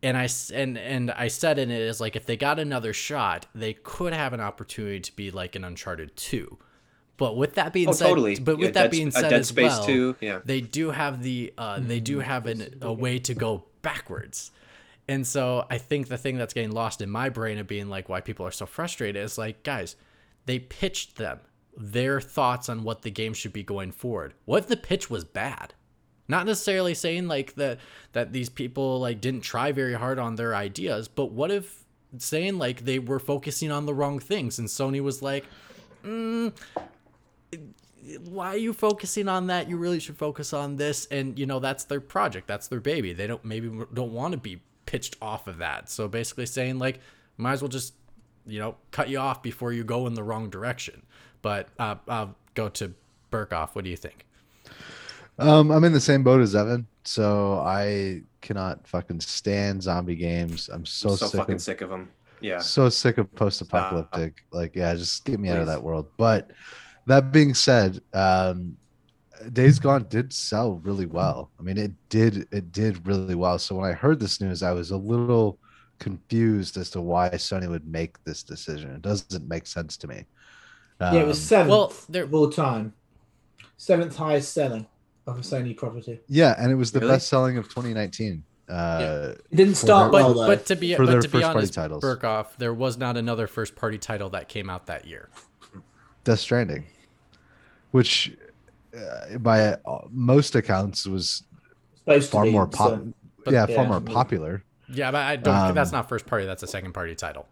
And I and and I said in it is like if they got another shot, they could have an opportunity to be like an Uncharted two. But with that being oh, said, totally. but with Yeah, that Dead- being said Dead as well, 2, yeah. they do have the uh, they do have an, a way to go backwards. And so I think the thing that's getting lost in my brain of being like why people are so frustrated is like, guys, they pitched them their thoughts on what the game should be going forward. What if the pitch was bad? Not necessarily saying like that that these people like didn't try very hard on their ideas, but what if saying like they were focusing on the wrong things and Sony was like, mm, why are you focusing on that? You really should focus on this. And you know that's their project, that's their baby. They don't maybe don't want to be pitched off of that. So basically saying like, might as well just you know cut you off before you go in the wrong direction. But uh, I'll go to Burkoff. What do you think? Um, I'm in the same boat as Evan, so I cannot fucking stand zombie games. I'm so, I'm so sick fucking of sick of them. Yeah. so sick of post-apocalyptic. like, yeah, just get me out of that world. But that being said, um, Days Gone did sell really well. I mean, it did it did really well. So when I heard this news, I was a little confused as to why Sony would make this decision. It doesn't make sense to me. Yeah, it was Um, seventh well, there- of all time. Seventh highest selling of a Sony property. yeah, and it was the Really? best selling of 2019. Uh, It didn't start their- well But though. but to be For but their to be first-party honest, titles. Burkoff, there was not another first party title that came out that year. Death Stranding, which uh, by uh, most accounts was supposed far be, more pop. so- yeah, yeah. far more popular. Yeah, but I don't. Um, that's not first party. That's a second party title.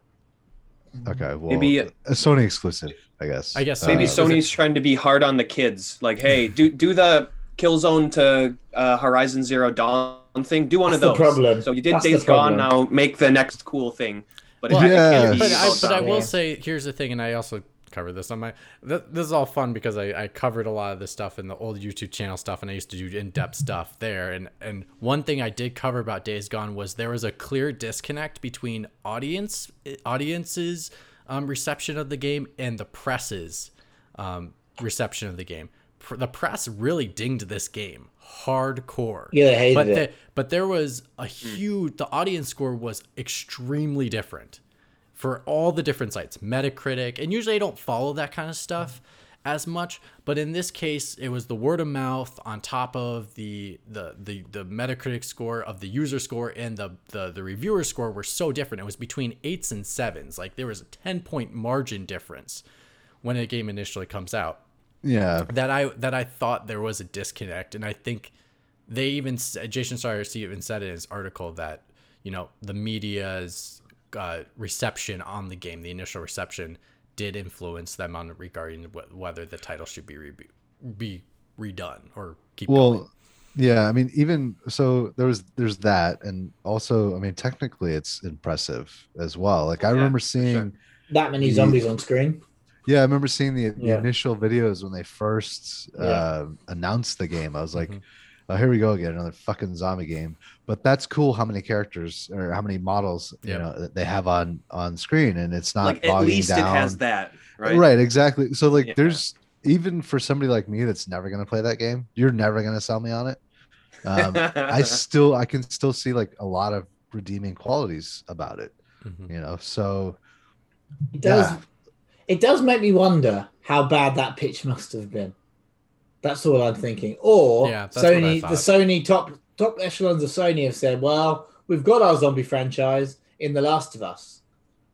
Okay, well, Maybe- a Sony exclusive, I guess. I guess Maybe Uh, was Sony's trying to be hard on the kids. Like, hey, do do the Killzone to uh, Horizon Zero Dawn thing. Do one That's of those. problem. So you did That's Days Gone. Now make the next cool thing. But Well, it, it Yeah. but I, but I will zombies. say here's the thing, and I also covered this on my. Th- this is all fun because I, I covered a lot of this stuff in the old YouTube channel stuff, and I used to do in depth stuff there. And and one thing I did cover about Days Gone was there was a clear disconnect between audience audiences um, reception of the game and the press's um, reception of the game. Pr- The press really dinged this game hardcore. Yeah, they hated but it. the- but there was a huge. The audience score was extremely different for all the different sites, Metacritic, and usually I don't follow that kind of stuff as much, but in this case, it was the word of mouth on top of the the the, the Metacritic score of the user score and the, the the reviewer score were so different. It was between eights and sevens. Like there was a ten point margin difference when a game initially comes out Yeah, that I that I thought there was a disconnect, and I think they even Jason Schreier even said in his article that you know the media's uh, reception on the game, the initial reception, did influence them on regarding wh- whether the title should be re- be redone or keep well going. yeah i mean even so there was there's that and also i mean technically it's impressive as well like i Yeah, remember seeing sure. That many Ye- zombies on screen. yeah i remember seeing the, the Yeah. initial videos when they first Yeah. uh announced the game i was like Mhm. Oh here we go again another fucking zombie game but that's cool how many characters or how many models Yeah. you know they have on on screen and it's not like at bogging least down. it has that, right? Right, exactly. So like Yeah. there's even for somebody like me that's never gonna play that game, you're never gonna sell me on it. Um, I still I can still see like a lot of redeeming qualities about it, Mhm. you know. So It does. Yeah. It does make me wonder how bad that pitch must have been. That's all I'm thinking. Or Yeah, that's what I Sony, the. Sony top top echelons of Sony have said, "Well, we've got our zombie franchise in The Last of Us.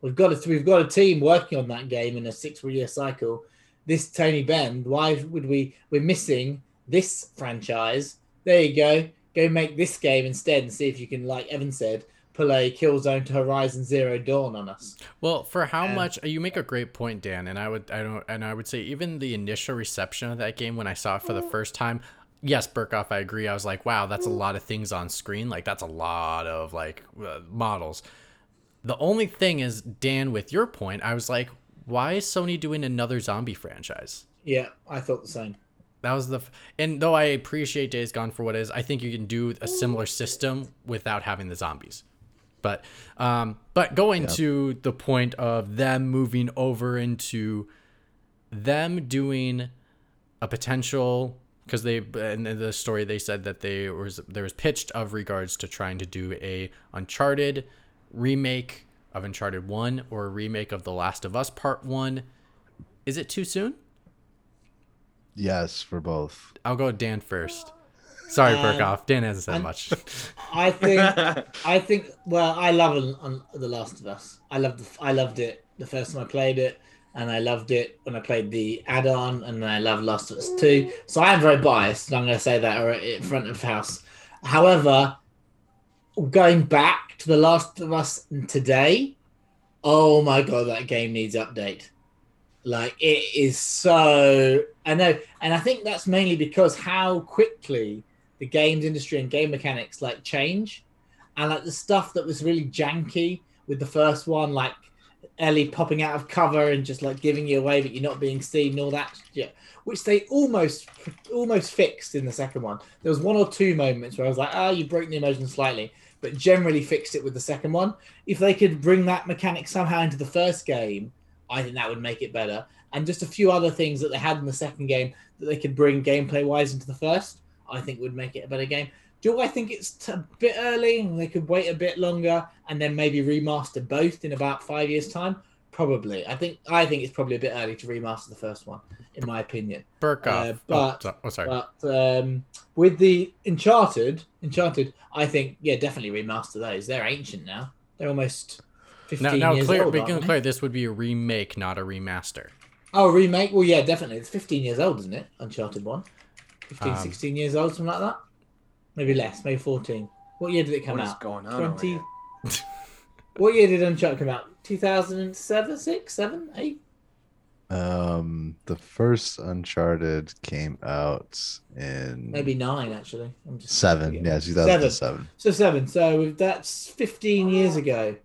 We've got a we've got a team working on that game in a six year cycle. This Sony Bend, why would we? We're missing this franchise. There you go. Go make this game instead and see if you can, like Evan said, pull a Killzone to Horizon Zero Dawn on us. Well, for how And- much you make a great point, Dan, and I would I don't and I would say even the initial reception of that game when I saw it for the first time, yes, Burkoff, I agree. I was like, wow, that's a lot of things on screen. Like that's a lot of like uh, models. The only thing is, Dan, with your point, I was like, why is Sony doing another zombie franchise? Yeah, I thought the same. That was the, f- and though I appreciate Days Gone for what it is, I think you can do a similar system without having the zombies. But, um, but going to the point of them moving over into them doing a potential because they in the story they said that they was there was pitched of regards to trying to do a Uncharted remake of Uncharted One or a remake of The Last of Us Part One. Is it too soon? yes, for both. I'll go with Dan first. Sorry, Um, Burkoff. Dan hasn't said much. I think I think well, I love on, on The Last of Us. I loved the, I loved it the first time I played it, and I loved it when I played the add-on, and I love Last of Us 2. So I am very biased. and I'm going to say that right in front of house. However, going back to The Last of Us today, oh my god, that game needs update. Like it is so I know, and I think that's mainly because how quickly the games industry and game mechanics like change. And like the stuff that was really janky with the first one like ellie popping out of cover and just like giving you away but you're not being seen and all that yeah which they almost almost fixed in the second one. There was one or two moments where i was like ah, oh you broke the immersion slightly but generally fixed it with the second one. If they could bring that mechanic somehow into the first game i think that would make it better. And just a few other things that they had in the second game that they could bring gameplay wise into the first I think would make it a better game. Do I think it's a bit early they could wait a bit longer and then maybe remaster both in about five years' time? Probably. I think I think it's probably a bit early to remaster the first one, in my opinion. Burkoff. Uh, but- oh, oh, sorry. But um, with the Uncharted, Uncharted, I think yeah, definitely remaster those. They're ancient now. They're almost now, now years clear, old. can they? clear. This would be a remake, not a remaster. Oh, a remake? Well, yeah, definitely. It's 15 years old, isn't it? Uncharted 1. 15, Um, 16 years old, something like that? Maybe less, maybe 14. What year did it come What is out? going on? over 20. here? what year did Uncharted come out? 2007, 6, 7, 8? Um, the first Uncharted came out in Maybe 9, actually. I'm just seven. forgetting. Yeah, 2007. So 7. So that's 15 years ago.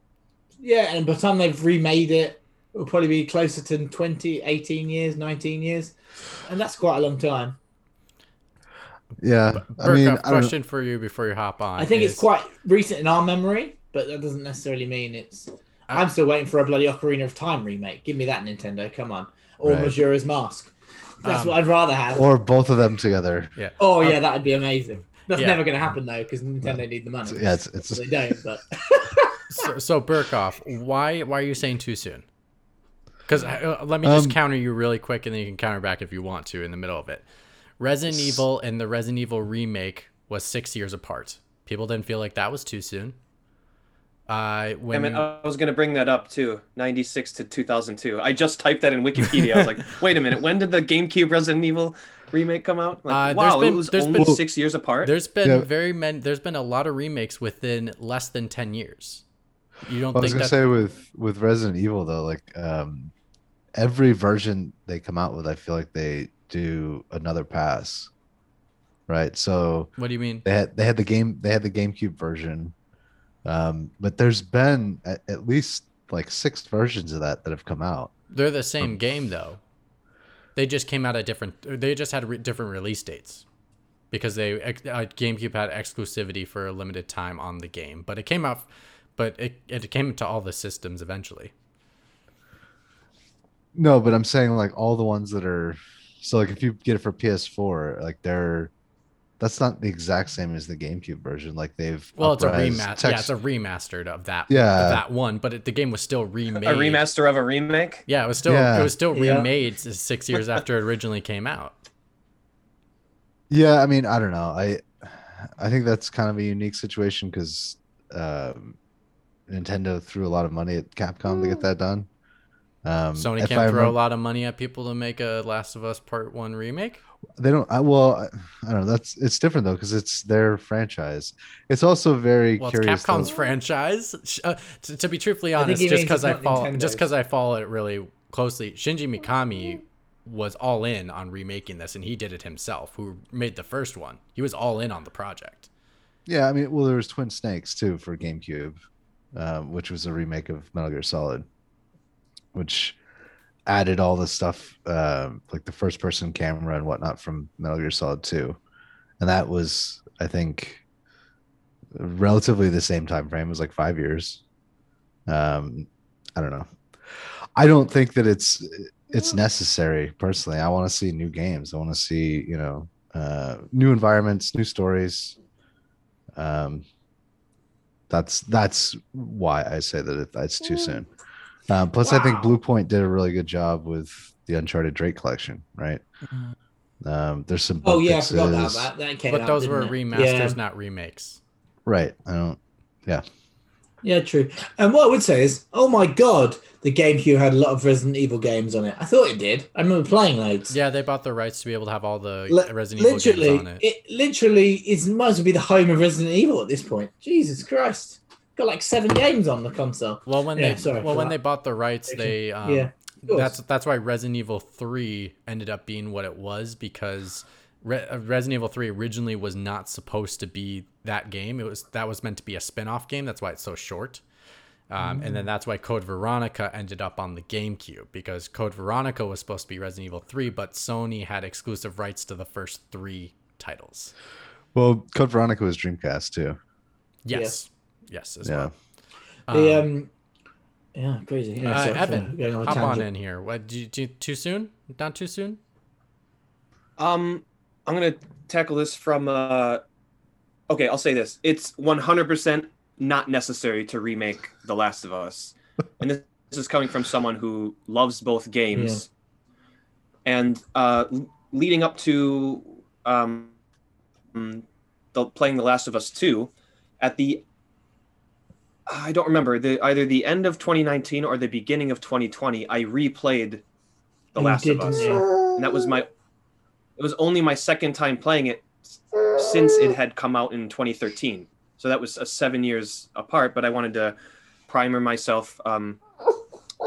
Yeah, and by the time they've remade it, it'll probably be closer to 20, 18 years, 19 years. And that's quite a long time. Yeah, I mean, I question for you before you hop on. I think is- it's quite recent in our memory, but that doesn't necessarily mean it's. I'm still waiting for a bloody Ocarina of Time remake. Give me that Nintendo, come on, or Right. Majora's Mask. That's Um, what I'd rather have. or both of them together. Yeah. oh yeah, that'd be amazing. That's Yeah. never going to happen though, because Nintendo need the money. So, yeah, it's it's So they don't. But so, so Burkoff, why why are you saying too soon? Because uh, let me just Um, counter you really quick, and then you can counter back if you want to in the middle of it. Resident Evil and the Resident Evil remake was six years apart. People didn't feel like that was too soon. Uh, I when mean, I was going to bring that up too. 96 to 2002. I just typed that in Wikipedia. I was like, wait a minute. When did the GameCube Resident Evil remake come out? Like, Uh, there's wow, been- it was there's only been- six years apart. there's been Yeah. very many. There's been a lot of remakes within less than ten years. You don't I was think gonna that? say with with Resident Evil though, like um, every version they come out with, I feel like they do another pass, right? So what do you mean? they had they had the game they had the GameCube version, um, but there's been at, at least like six versions of that that have come out. They're the same game though. They just came out at different. They just had re- different release dates because they uh, GameCube had exclusivity for a limited time on the game, but it came out. But it it came to all the systems eventually. No, but I'm saying like all the ones that are so like if you get it for PS4, like they're that's not the exact same as the GameCube version. Like they've Well, it's a upres remaster. Yeah, it's a remastered of that. Yeah. of that one, but it, the game was still remade. a remaster of a remake? Yeah, it was still Yeah. it was still remade s- six years after it originally came out. Yeah, I mean, I don't know. I I think that's kind of a unique situation because um, Nintendo threw a lot of money at Capcom to get that done. Um, Sony can't I throw a lot of money at people to make a Last of Us Part One remake. They don't. I, well, I, I don't know. That's it's different though because it's their franchise. It's also very Well, curious. to- Capcom's franchise. Uh, to, to be truthfully honest, just because I not follow, just because I follow it really closely, Shinji Mikami was all in on remaking this, and he did it himself. Who made the first one? He was all in on the project. Yeah, I mean, well, there was Twin Snakes too for GameCube, um, which was a remake of Metal Gear Solid, which added all the stuff um, like the first-person camera and whatnot from Metal Gear Solid 2, and that was, I think, relatively the same time frame. It was like five years. Um, I don't know. I don't think that it's it's necessary personally. I want to see new games. I want to see you know uh, new environments, new stories. Um, that's that's why I say that it, it's too soon. Um, plus, I think Wow. Bluepoint did a really good job with the Uncharted Drake collection, right? Um, there's some Oh yeah, I forgot about that. That came But out, those were it? remasters, Yeah. not remakes. right? I don't. Yeah, Yeah, true. And what I would say is, oh my god, the GameCube had a lot of Resident Evil games on it. I thought it did. I remember playing loads. Yeah, they bought the rights to be able to have all the Li- Resident Evil games on it. it literally is might as well be the home of Resident Evil at this point. Jesus Christ, got like seven games on the console. Well, when Yeah, they sorry well when that. they bought the rights, they um, Yeah, that's that's why Resident Evil Three ended up being what it was because Re- uh, Resident Evil Three originally was not supposed to be that game. It was that was meant to be a spin-off game. That's why it's so short. Um, And Mm. then that's why Code Veronica ended up on the GameCube because Code Veronica was supposed to be Resident Evil 3, but Sony had exclusive rights to the first three titles. Well, Code Veronica was Dreamcast too. Yes. Yes, as Yeah. well. the Um, um, yeah, crazy. Yeah, uh, sorry for Evan, going on a hop on in here. What? Do you, do you- too soon? Not too soon? Um, I'm gonna tackle this from. Uh, okay, I'll say this: it's 100% not necessary to remake The Last of Us, and this, this is coming from someone who loves both games. And uh, leading up to um, the playing The Last of Us 2, at the I don't remember. The either the end of 2019 or the beginning of 2020, I replayed The You Last of Us. and that was my it was only my second time playing it since it had come out in 2013 so that was uh, seven years apart but i wanted to primer myself um,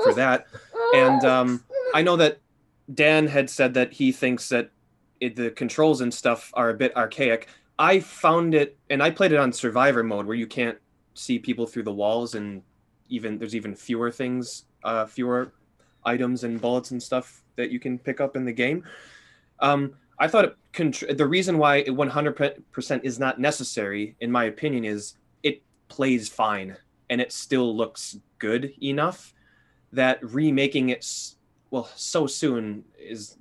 for that. And um, i know that dan had said that he thinks that it, the controls and stuff are a bit archaic. I found it and i played it on survivor mode where you can't see people through the walls and even there's even fewer things uh, fewer items and bullets and stuff that you can pick up in the game. Um, I thought it contr- the reason why it 100% is not necessary, in my opinion, is it plays fine and it still looks good enough that remaking it s- well so soon is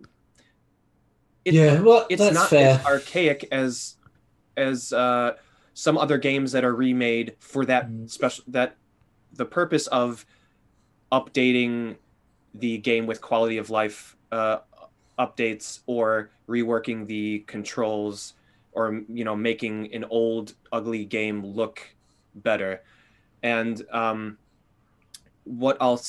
it, yeah, well, it's not fair. as archaic as as uh, some other games that are remade for that Mm. special that the purpose of updating the game with quality of life uh, updates or reworking the controls or you know making an old ugly game look better and um, what I'll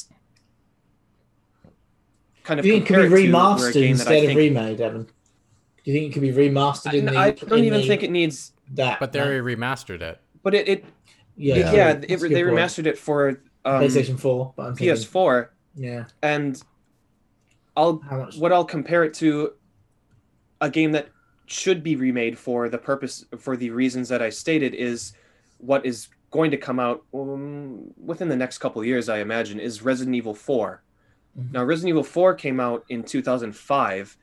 kind of it could be it to were a remastered game that I instead of think remade, Evan? Do you think it could be remastered in I, the? I don't even the- think it needs, that. But they no? remastered it. but it, it yeah, yeah, Yeah. it, they point. remastered it for um, PlayStation Four, but I'm PS4, yeah, and I'll much? what I'll compare it to a game that should be remade for the purpose for the reasons that I stated is what is going to come out um, within the next couple of years I imagine is Resident Evil 4. Mhm. Now Resident Evil 4 came out in 2005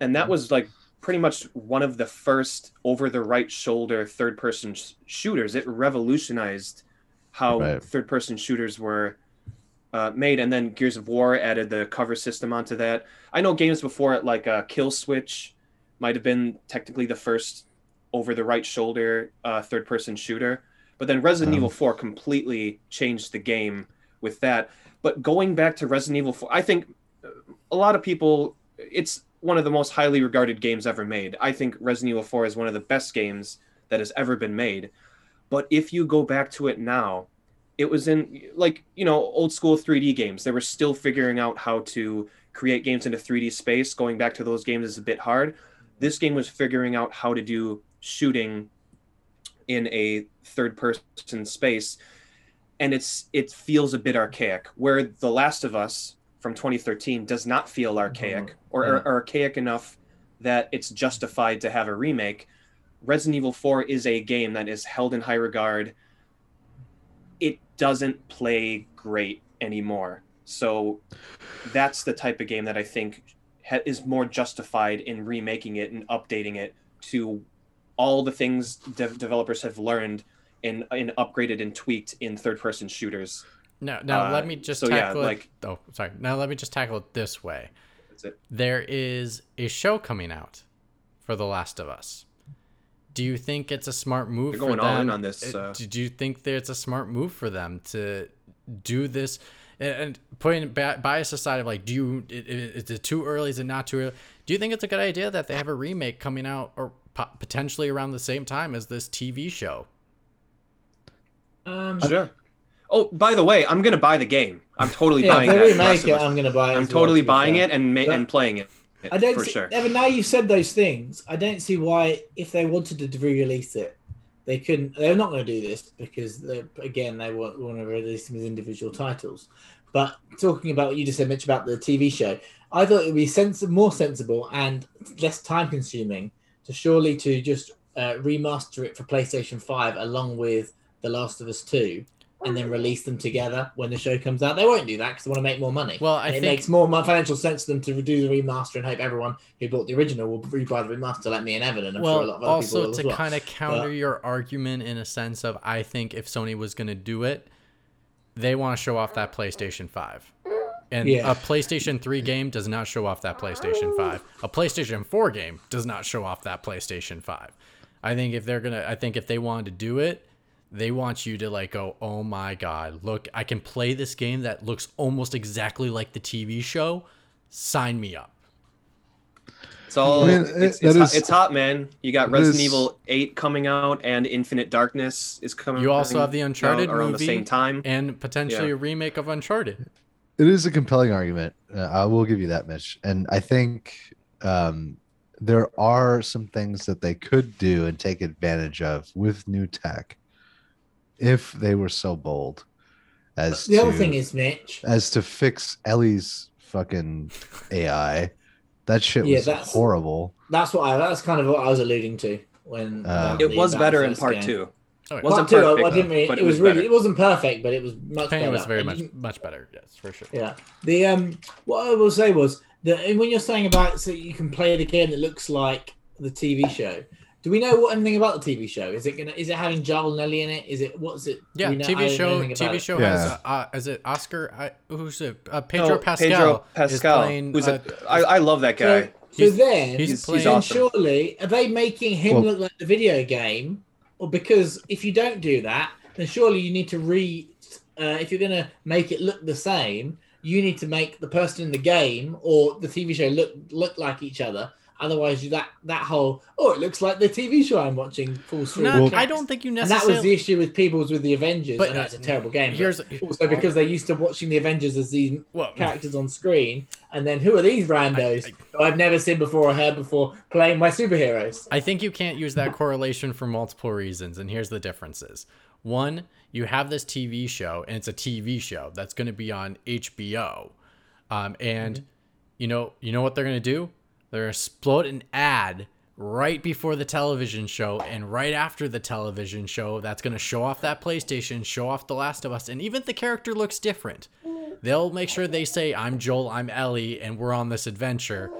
and that was like pretty much one of the first over the right shoulder third person sh- shooters. It revolutionized how Right. third person shooters were uh, made, and then Gears of War added the cover system onto that. I know games before it, like uh, Kill Switch, might have been technically the first over the right shoulder uh, third person shooter, but then Resident Um. Evil 4 completely changed the game with that. But going back to Resident Evil 4, I think uh, a lot of people, it's one of the most highly regarded games ever made. I think Resident Evil 4 is one of the best games that has ever been made. But if you go back to it now, it was in like you know old school 3D games. They were still figuring out how to create games into 3D space. Going back to those games is a bit hard. This game was figuring out how to do shooting in a third person space and it's it feels a bit archaic where The Last of Us from 2013 does not feel archaic uh-huh. or, Yeah. or archaic enough that it's justified to have a remake. Resident Evil 4 is a game that is held in high regard. It doesn't play great anymore. So that's the type of game that I think ha- is more justified in remaking it and updating it to all the things dev- developers have learned and, and upgraded and tweaked in third person shooters. Now, now Uh, let me just so yeah, tackle it. oh, sorry. Now let me just tackle it this way. That's it. There is a show coming out for The Last of Us. Do you think it's a smart move They're for going them? all in on this, uh, uh, Do you think that it's a smart move for them to do this? And, and putting bias aside of like, do you i- i- is it too early? Is it not too early? Do you think it's a good idea that they have a remake coming out or potentially around the same time as this TV show? Um, Sure. Oh, by the way, I'm gonna buy the game. I'm totally yeah, if buying they that. remake it, I'm gonna buy it. I'm as well, totally buying it and ma- and playing it. I don't for see, sure. Evan, now you've said those things. I don't see why, if they wanted to re-release it, they couldn't. They're not going to do this because, again, they want, want to release them as individual titles. But talking about what you just said, Mitch, about the TV show, I thought it would be sens- more sensible and less time-consuming to surely to just uh, remaster it for PlayStation Five along with The Last of Us Two. And then release them together when the show comes out. They won't do that because they want to make more money. Well, I And it think makes more financial sense to them to do the remaster and hope everyone who bought the original will rebuy the remaster, like me and Evan, and I'm well, sure a lot of other people also will to well. kind of counter But- your argument in a sense of I think if Sony was going to do it, they want to show off that PlayStation 5. And Yeah. a PlayStation 3 game does not show off that PlayStation 5. A PlayStation 4 game does not show off that PlayStation 5. I think if they're going to I think if they wanted to do it, they want you to like go, "Oh my god, look, I can play this game that looks almost exactly like the TV show. Sign me up." It's all. I mean, it's, it- it's, that hot, is- it's hot, man. You got Resident is- Evil Eight coming out, and Infinite Darkness is coming. You also have the Uncharted around movie the same time. and potentially Yeah. a remake of Uncharted. it is a compelling argument. Uh, I will give you that, Mitch. And I think um, there are some things that they could do and take advantage of with new tech if they were so bold as the to, other thing is, Mitch, as to fix Ellie's fucking AI. That shit Yeah, was that's- horrible. that's what I that's kind of what I was alluding to when Um, It was better in part game. two. Oh. Wasn't Part two, I- perfect, I didn't really, but it, was, was really, it wasn't perfect, but it was much Penny better. was very much much better. Yes, for sure. Yeah. The um, what I will say was that when you're saying about so you can play the game that looks like the TV show. Do we know what anything about the TV show? Is it gonna? Is it having Joel Nelly in it? Is it? What's it? Yeah, know- TV show. TV it. show Yeah. has uh, is it Oscar? I, who's it? Uh, Pedro Oh, Pascal. Pedro Pascal. playing, who's uh, a, I, I love that guy. So, so He's- then, he's He's, playing- he's then awesome. surely are they making him Well- look like the video game? Or because if you don't do that, then surely you need to re. Uh, if you're gonna make it look the same, you need to make the person in the game or the TV show look look like each other. Otherwise, you that that whole oh, it looks like the TV show I'm watching falls through. No, I don't think you necessarily. And that necessarily. was the issue with People's with the Avengers. But, I know uh, it's a terrible game. here's also because they're used to watching the Avengers as these well, characters on screen, and then who are these randos I- who I've never seen before or heard before playing my superheroes? I think you can't use that correlation for multiple reasons, and here's the differences. One, you have this TV show, and it's a TV show that's going to be on HBO, um, and you know, you know what they're going to do? They're going to explode an ad right before the television show and right after the television show. That's going to show off that PlayStation, show off The Last of Us, and even if the character looks different, they'll make sure they say, "I'm Joel, I'm Ellie, and we're on this adventure."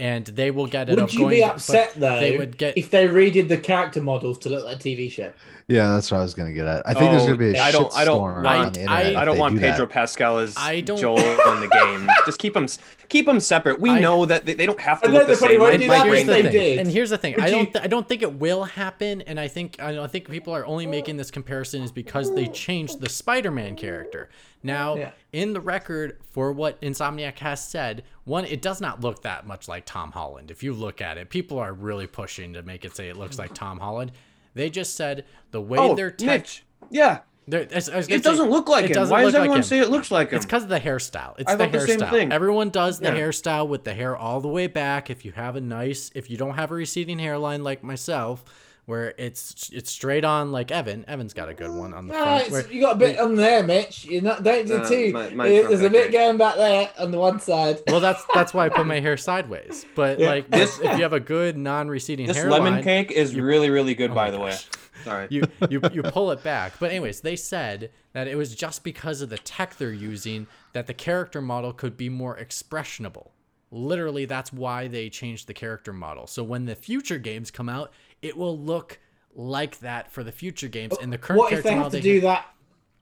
And they will get it. Would of you going be to- but upset though They would get if they redid the character models to look like a TV show? Yeah, that's what I was gonna get at. I think there's Oh, gonna be a oh, I don't- I don't shitstorm want- on the internet. I- I don't they want do that. Pedro Pascal as I don't- Joel in the game. Just keep them keep them separate. We I- know that they, they don't have to look the same. won't My- do my that, but brain- if they thing. And here's the thing: would I don't, th- I don't think it will happen. And I think, I, don't think people are only making this comparison is because they changed the Spider-Man character. Now, Yeah. in the record for what Insomniac has said, one, it does not look that much like Tom Holland. If you look at it, people are really pushing to make it say it looks like Tom Holland. They just said the way Oh, they're tech. Mitch. Yeah, they're- I was- I was gonna it doesn't look like it him. doesn't Why look does like everyone him. say it looks like him? It's because of the hairstyle. It's I the thought the same hairstyle. thing. Everyone does the Yeah. hairstyle with the hair all the way back. If you have a nice, if you don't have a receding hairline like myself, where it's it's straight on like Evan. Evan's got a good one on the No, front. where- you got a bit on there, Mitch. You're not don't do Uh, too. my- mine's Yeah, There's a bit going back there on the one side. well, that's that's why I put my hair sideways. But Yeah. like This- if you have a good non-receding this hairline, lemon cake is really really good, Oh by my the way. Sorry. you you you pull it back. But anyways, they said that it was just because of the tech they're using that the character model could be more expressionable. Literally, that's why they changed the character model. So when the future games come out, it will look like that for the future games. And the current What if they have to do that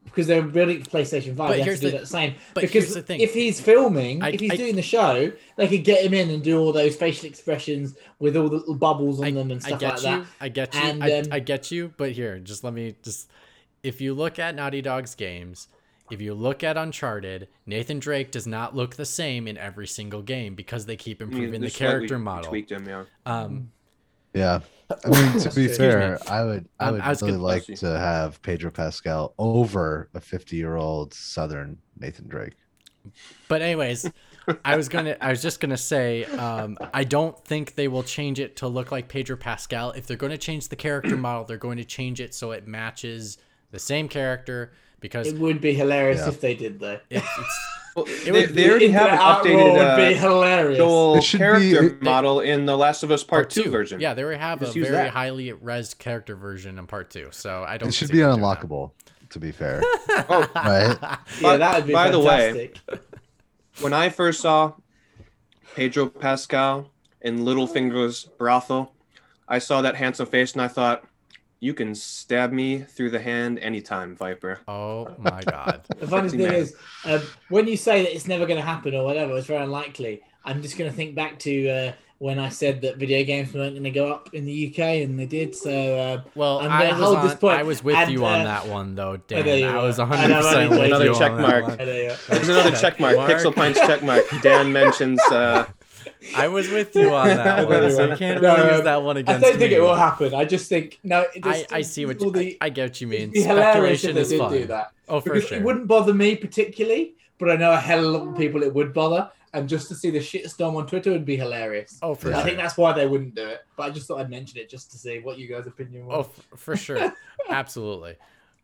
because they're building for PlayStation Five? But They have here's to do the- that same. but because here's the thing. if he's filming, I- if he's I- doing the show, they could get him in and do all those facial expressions with all the little bubbles on I, them and I stuff get like you. that. I get you. And, I, um, I get you. But here, just let me just. If you look at Naughty Dog's games, if you look at Uncharted, Nathan Drake does not look the same in every single game because they keep improving the character model. Tweaked him, yeah. Um, Yeah. I mean, to be fair, I would I would I really like Bless to have Pedro Pascal over a 50 year old Southern Nathan Drake. But anyways, I was gonna I was just gonna say um, I don't think they will change it to look like Pedro Pascal. If they're going to change the character model, they're going to change it so it matches the same character because It would be hilarious Yeah. if they did though. it, it's Well, It they, they already have an updated would be uh, hilarious. Joel character be- model in The Last of Us Part, Two version. Yeah, they already have Just a very that. highly res character version in part two. So I don't. It should be them doing that. unlockable, to be fair. Oh, right? yeah, that would be by the way, when I first saw Pedro Pascal in Littlefinger's brothel, I saw that handsome face and I thought, "You can stab me through the hand anytime, Viper." Oh my god. The funny thing man. is, um, when you say that it's never going to happen or whatever, it's very unlikely. I'm just going to think back to uh, when I said that video games weren't going to go up in the UK, and they did. So uh, Well, I'm gonna was, hold on, this point, I was with and, you on uh, that one though, Dan. you I was I 100 know, percent another with check you on that mark. one. anyway, There's another check mark. Mark. Pixel Pints check mark. Dan mentions. Uh, I was with you on that one, so you can't No, really use that one again. I don't think me. it will happen. I just think no. It I, just, I see what you, the- I, I get what you mean. it'd be hilarious if Speculation they is did fun. do that. Oh, for because sure. it wouldn't bother me particularly, but I know a hell of a lot of people it would bother. And just to see the shitstorm on Twitter would be hilarious. Oh, for I sure. think that's why they wouldn't do it. But I just thought I'd mention it just to see what you guys' opinion Oh, was. f- for sure. Absolutely.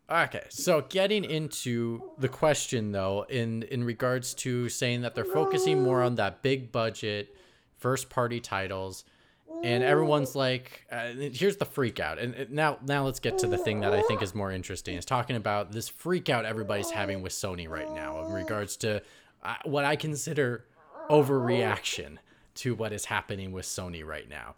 Okay, so getting into the question though, in in regards to saying that they're focusing more on that big budget, first party titles, and everyone's like, uh, here's the freak out. And and now now let's get to the thing that I think is more interesting. Is talking about this freak out everybody's having with Sony right now in regards to uh, what I consider overreaction to what is happening with Sony right now.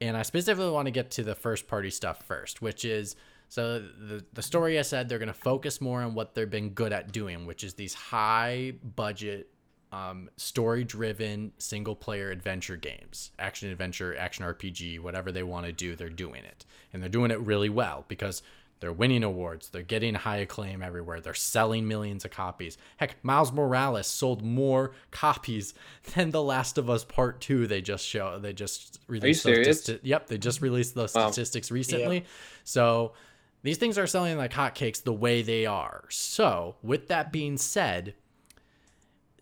And I specifically want to get to the first party stuff first, which is so the the story I said they're going to focus more on what they've been good at doing, which is these high budget um, story driven single player adventure games, action adventure, action RPG, whatever they want to do, they're doing it. And they're doing it really well because They're winning awards. They're getting high acclaim everywhere. They're selling millions of copies. Heck, Miles Morales sold more copies than The Last of Us Part Two. They just show. They just released. Are those serious? sti- yep, they just released those Wow. statistics recently. So these things are selling like hotcakes the way they are. So with that being said,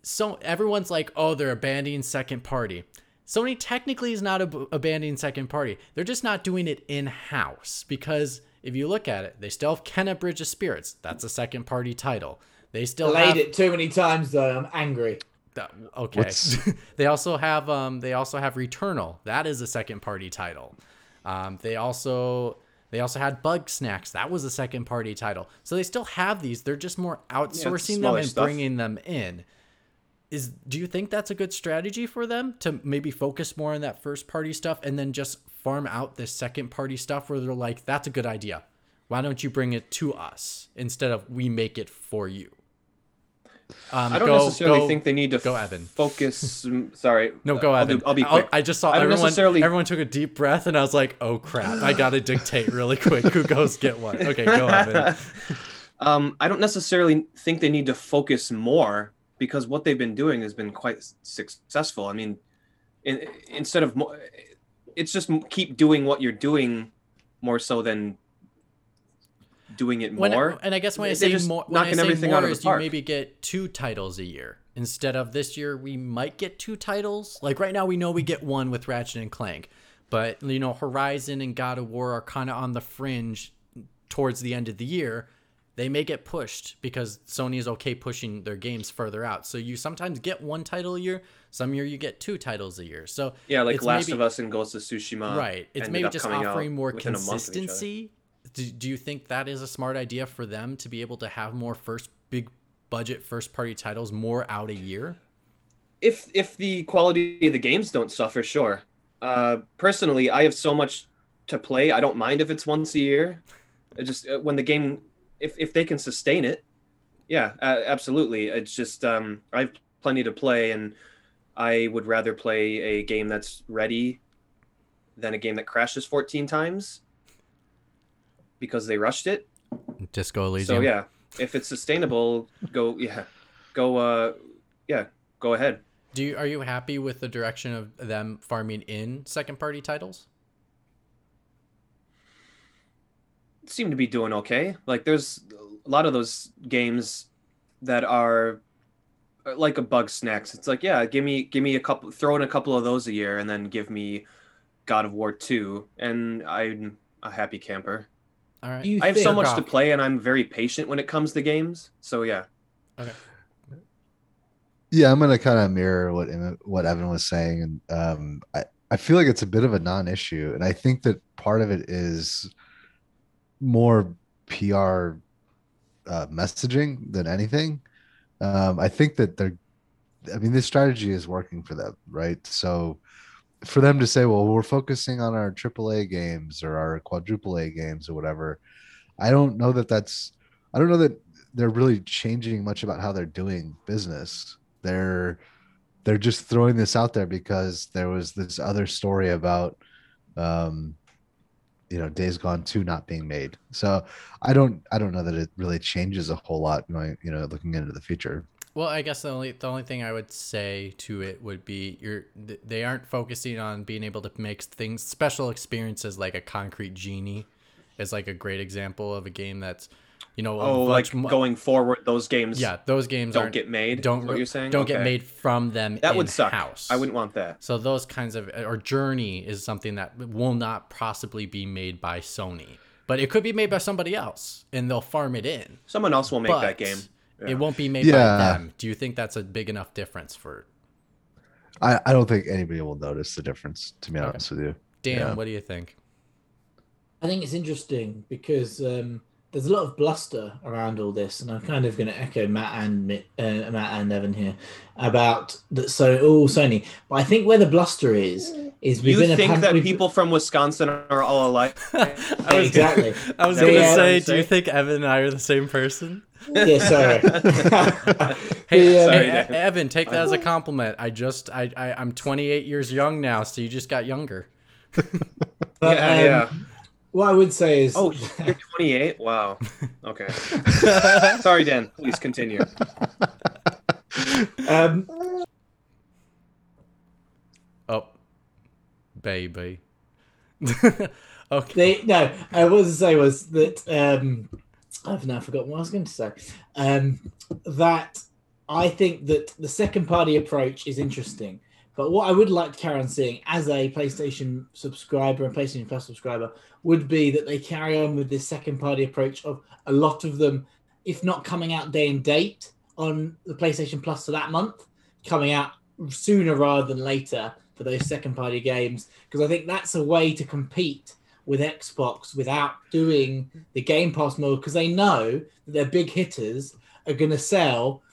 so everyone's like, oh, they're abandoning second party. Sony technically is not ab- abandoning second party. They're just not doing it in house because if you look at it, they still have Kena Bridge of Spirits. That's a second party title. They still Played have it too many times though. I'm angry. okay. They also have um they also have Returnal. That is a second party title. Um they also they also had Bugsnax. That was a second party title. So they still have these. They're just more outsourcing them and stuff. bringing them in. Is do you think that's a good strategy for them to maybe focus more on that first party stuff and then just farm out this second party stuff where they're like that's a good idea. Why don't you bring it to us instead of we make it for you? Um, I don't go- necessarily go- think they need to go, Evan. focus. mm, sorry. No, go I'll Evan. I'll be I'll- quick. I just saw I everyone. necessarily- Everyone took a deep breath, and I was like, "Oh crap! I gotta dictate really quick. Who goes get what?" Okay, go Evan. Um, I don't necessarily think they need to focus more because what they've been doing has been quite successful. I mean, in, instead of mo- it's just keep doing what you're doing more so than doing it When, more. and I guess when I say more, when I knocking say everything more out of the is you maybe get two titles a year instead of this year we might get two titles. Like right now, we know we get one with Ratchet and Clank, but you know Horizon and God of War are kind of on the fringe towards the end of the year. They may get pushed because Sony is okay pushing their games further out. So you sometimes get one title a year. Some year you get two titles a year. So yeah, like Last maybe- of Us and Ghost of Tsushima. right it's maybe just offering more a month of each other. consistency do, do you think that is a smart idea for them to be able to have more first big budget first party titles more out a year if if the quality of the games don't suffer, sure. Uh, personally, I have so much to play. I don't mind if it's once a year. It just uh, when the game, if if they can sustain it, yeah, uh, absolutely. It's just um, I have plenty to play, and I would rather play a game that's ready than a game that crashes 14 times because they rushed it. disco elysium So yeah, if it's sustainable, go yeah, go uh, yeah, go ahead. do you are you happy with the direction of them farming in second party titles seem to be doing okay. Like there's a lot of those games that are uh, like a Bugsnax. It's like, yeah, give me give me a couple throw in a couple of those a year and then give me God of War 2 and I'm a happy camper. all right You I have so think- much to play and I'm very patient when it comes to games. So yeah. okay Yeah, I'm gonna kind of mirror what what Evan was saying, and um, I I feel like it's a bit of a non-issue, and I think that part of it is more PR uh, messaging than anything. Um, I think that they're, I mean, this strategy is working for them, right? So for them to say, well, we're focusing on our AAA games or our quadruple A games or whatever, I don't know that that's, I don't know that they're really changing much about how they're doing business. They're, they're just throwing this out there because there was this other story about, um, you know, Days Gone 2 not being made. So I don't, I don't know that it really changes a whole lot going, you know, looking into the future. Well, I guess the only the only thing I would say to it would be you're they aren't focusing on being able to make things special experiences like a concrete genie is like a great example of a game that's you know Oh, like mo- going forward those games yeah those games don't get made. don't what you're saying? don't get made from them That would suck. in-house. I wouldn't want that. so those kinds of or journey is something that will not possibly be made by Sony but it could be made by somebody else and they'll farm it in Someone else will make but that game. Yeah. it won't be made Yeah. by them do you think that's a big enough difference for I, I don't think anybody will notice the difference, to be Okay. honest with you. Dan Yeah. what do you think I think it's interesting because um, there's a lot of bluster around all this, and I'm kind of going to echo Matt and uh, Matt and Evan here about that. So, all Sony, but I think where the bluster is is we've You a think pan- that we've- people from Wisconsin are all alike? I was Exactly. I was gonna what say, do you think Evan and I are the same person? Yeah, sorry. Hey, The, um, Sorry, hey, E- Evan, take that as a compliment. I just, I, I, I'm 28 years young now, so you just got younger. But, yeah, um, yeah. What I would say is, Oh, you're 28. Wow. Okay. Sorry, Dan. Please continue. um, Oh, baby. okay. they no. I was to say was that um, I've now forgotten what I was going to say. Um, that I think that the second party approach is interesting. But what I would like to carry on seeing as a PlayStation subscriber and PlayStation Plus subscriber would be that they carry on with this second party approach of a lot of them, if not coming out day and date on the PlayStation Plus for that month, coming out sooner rather than later for those second party games. Because I think that's a way to compete with Xbox without doing the Game Pass mode because they know that their big hitters are going to sell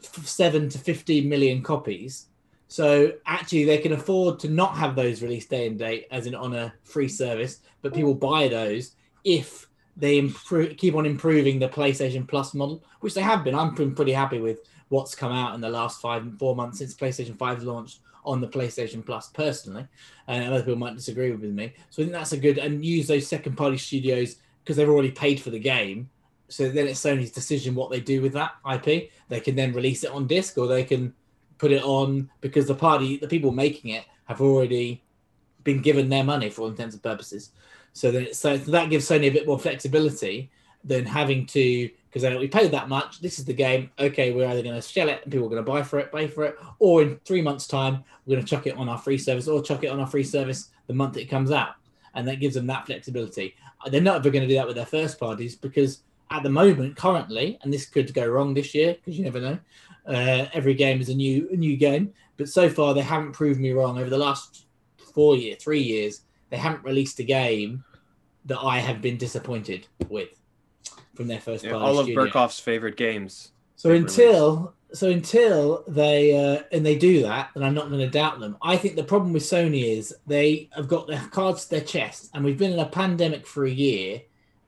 seven to 15 million copies. So actually, they can afford to not have those release day and date as an on a free service, but people buy those if they improve, keep on improving the PlayStation Plus model, which they have been. I'm pretty happy with what's come out in the last five and four months since PlayStation Five launched on the PlayStation Plus personally, and other people might disagree with me. So I think that's a good and use those second party studios because they've already paid for the game. So then it's Sony's decision what they do with that IP. They can then release it on disc or they can put it on because the party, the people making it, have already been given their money for all intents and purposes. So then, so that gives Sony a bit more flexibility than having to because we paid that much. This is the game. Okay, we're either going to sell it and people are going to buy for it, pay for it, or in three months' time we're going to chuck it on our free service or chuck it on our free service the month it comes out, and that gives them that flexibility. They're not ever going to do that with their first parties because at the moment, currently, and this could go wrong this year because you never know. Uh, every game is a new a new game, but so far they haven't proved me wrong. Over the last four year, three years, they haven't released a game that I have been disappointed with from their first Yeah, all of studio. Burkhoff's favorite games. So until so until they uh, and they do that, then I'm not going to doubt them. I think the problem with Sony is they have got their cards to their chest, and we've been in a pandemic for a year,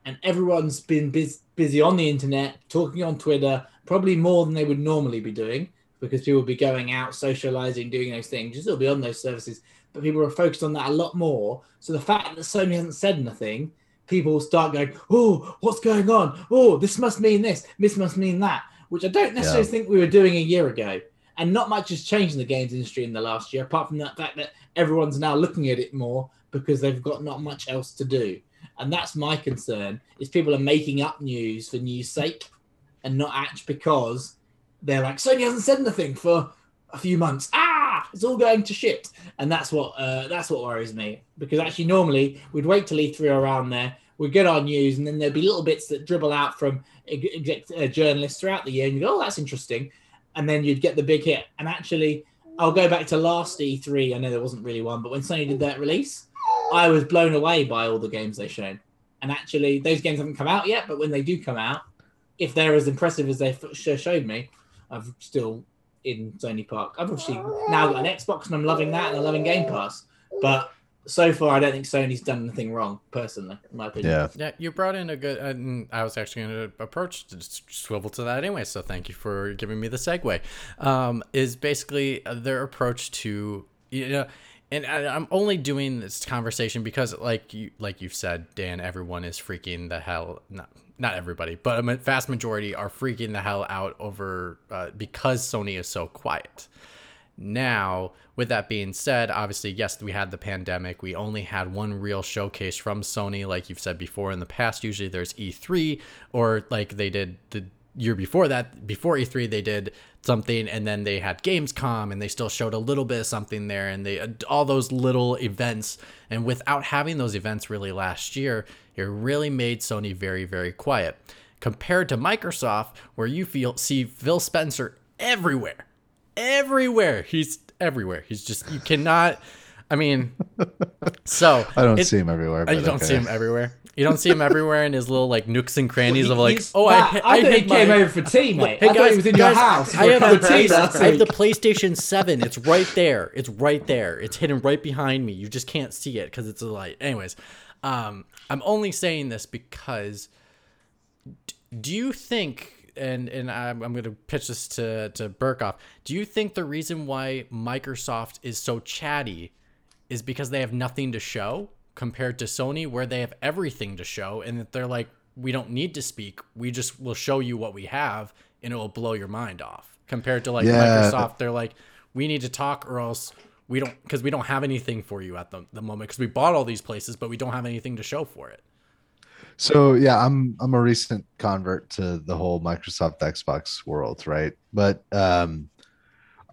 and everyone's been bus- busy on the internet, talking on Twitter, probably more than they would normally be doing because people will be going out, socializing, doing those things. You'll still be on those services, but people are focused on that a lot more. So the fact that Sony hasn't said anything, people will start going, "Oh, what's going on? Oh, this must mean this. This must mean that." Which I don't necessarily Yeah. think we were doing a year ago. And not much has changed in the games industry in the last year, apart from that fact that everyone's now looking at it more because they've got not much else to do. And that's my concern: is people are making up news for news sake, and not act because they're like Sony hasn't said anything for a few months. Ah, it's all going to shit, and that's what uh, that's what worries me. Because actually, normally we'd wait till E3 around there, we'd get our news, and then there'd be little bits that dribble out from ex- exec- uh, journalists throughout the year, and you go, "Oh, that's interesting," and then you'd get the big hit. And actually, I'll go back to last E3. I know there wasn't really one, but when Sony did that release, I was blown away by all the games they showed. And actually, those games haven't come out yet, but when they do come out, if they're as impressive as they f- sh- showed me, I'm still in Sony Park. I've obviously now got an Xbox and I'm loving that and I'm loving Game Pass. But so far, I don't think Sony's done anything wrong, personally, in my opinion. Yeah. Yeah, you brought in a good. And I was actually going to approach to swivel to that anyway. So thank you for giving me the segue. Um, is basically uh, their approach to you know, and I, I'm only doing this conversation because, like you, like you've said, Dan, everyone is freaking the hell. Not not everybody, but a vast majority are freaking the hell out over uh, because Sony is so quiet. Now, with that being said, obviously, yes, we had the pandemic. We only had one real showcase from Sony, like you've said before in the past. Usually there's E3, or like they did the year before that, before E3, they did something, and then they had Gamescom, and they still showed a little bit of something there, and they uh, all those little events. And without having those events really last year, it really made Sony very, very quiet. Compared to Microsoft, where you feel see Phil Spencer everywhere everywhere. He's everywhere. He's just you cannot. I mean, so I don't it- see him everywhere. You don't okay. see him everywhere. You don't see him everywhere in his little like nooks and crannies of like, oh, Matt, I, I, I, thought he came my- over for tea, mate. Hey I thought guys, he was in guys, your house. I for have, the tea place, I have the week. PlayStation 7. It's right there. It's right there. It's hidden right behind me. You just can't see it because it's a light. Anyways, um, I'm only saying this because d- do you think and and I'm, I'm going to pitch this to to Burkoff. Do you think the reason why Microsoft is so chatty is because they have nothing to show? compared to Sony where they have everything to show and that they're like we don't need to speak. We just will show you what we have and it will blow your mind off. Compared to like Yeah. Microsoft, they're like we need to talk or else we don't because we don't have anything for you at the, the moment because we bought all these places but we don't have anything to show for it. So yeah, I'm I'm a recent convert to the whole Microsoft Xbox world, right? But um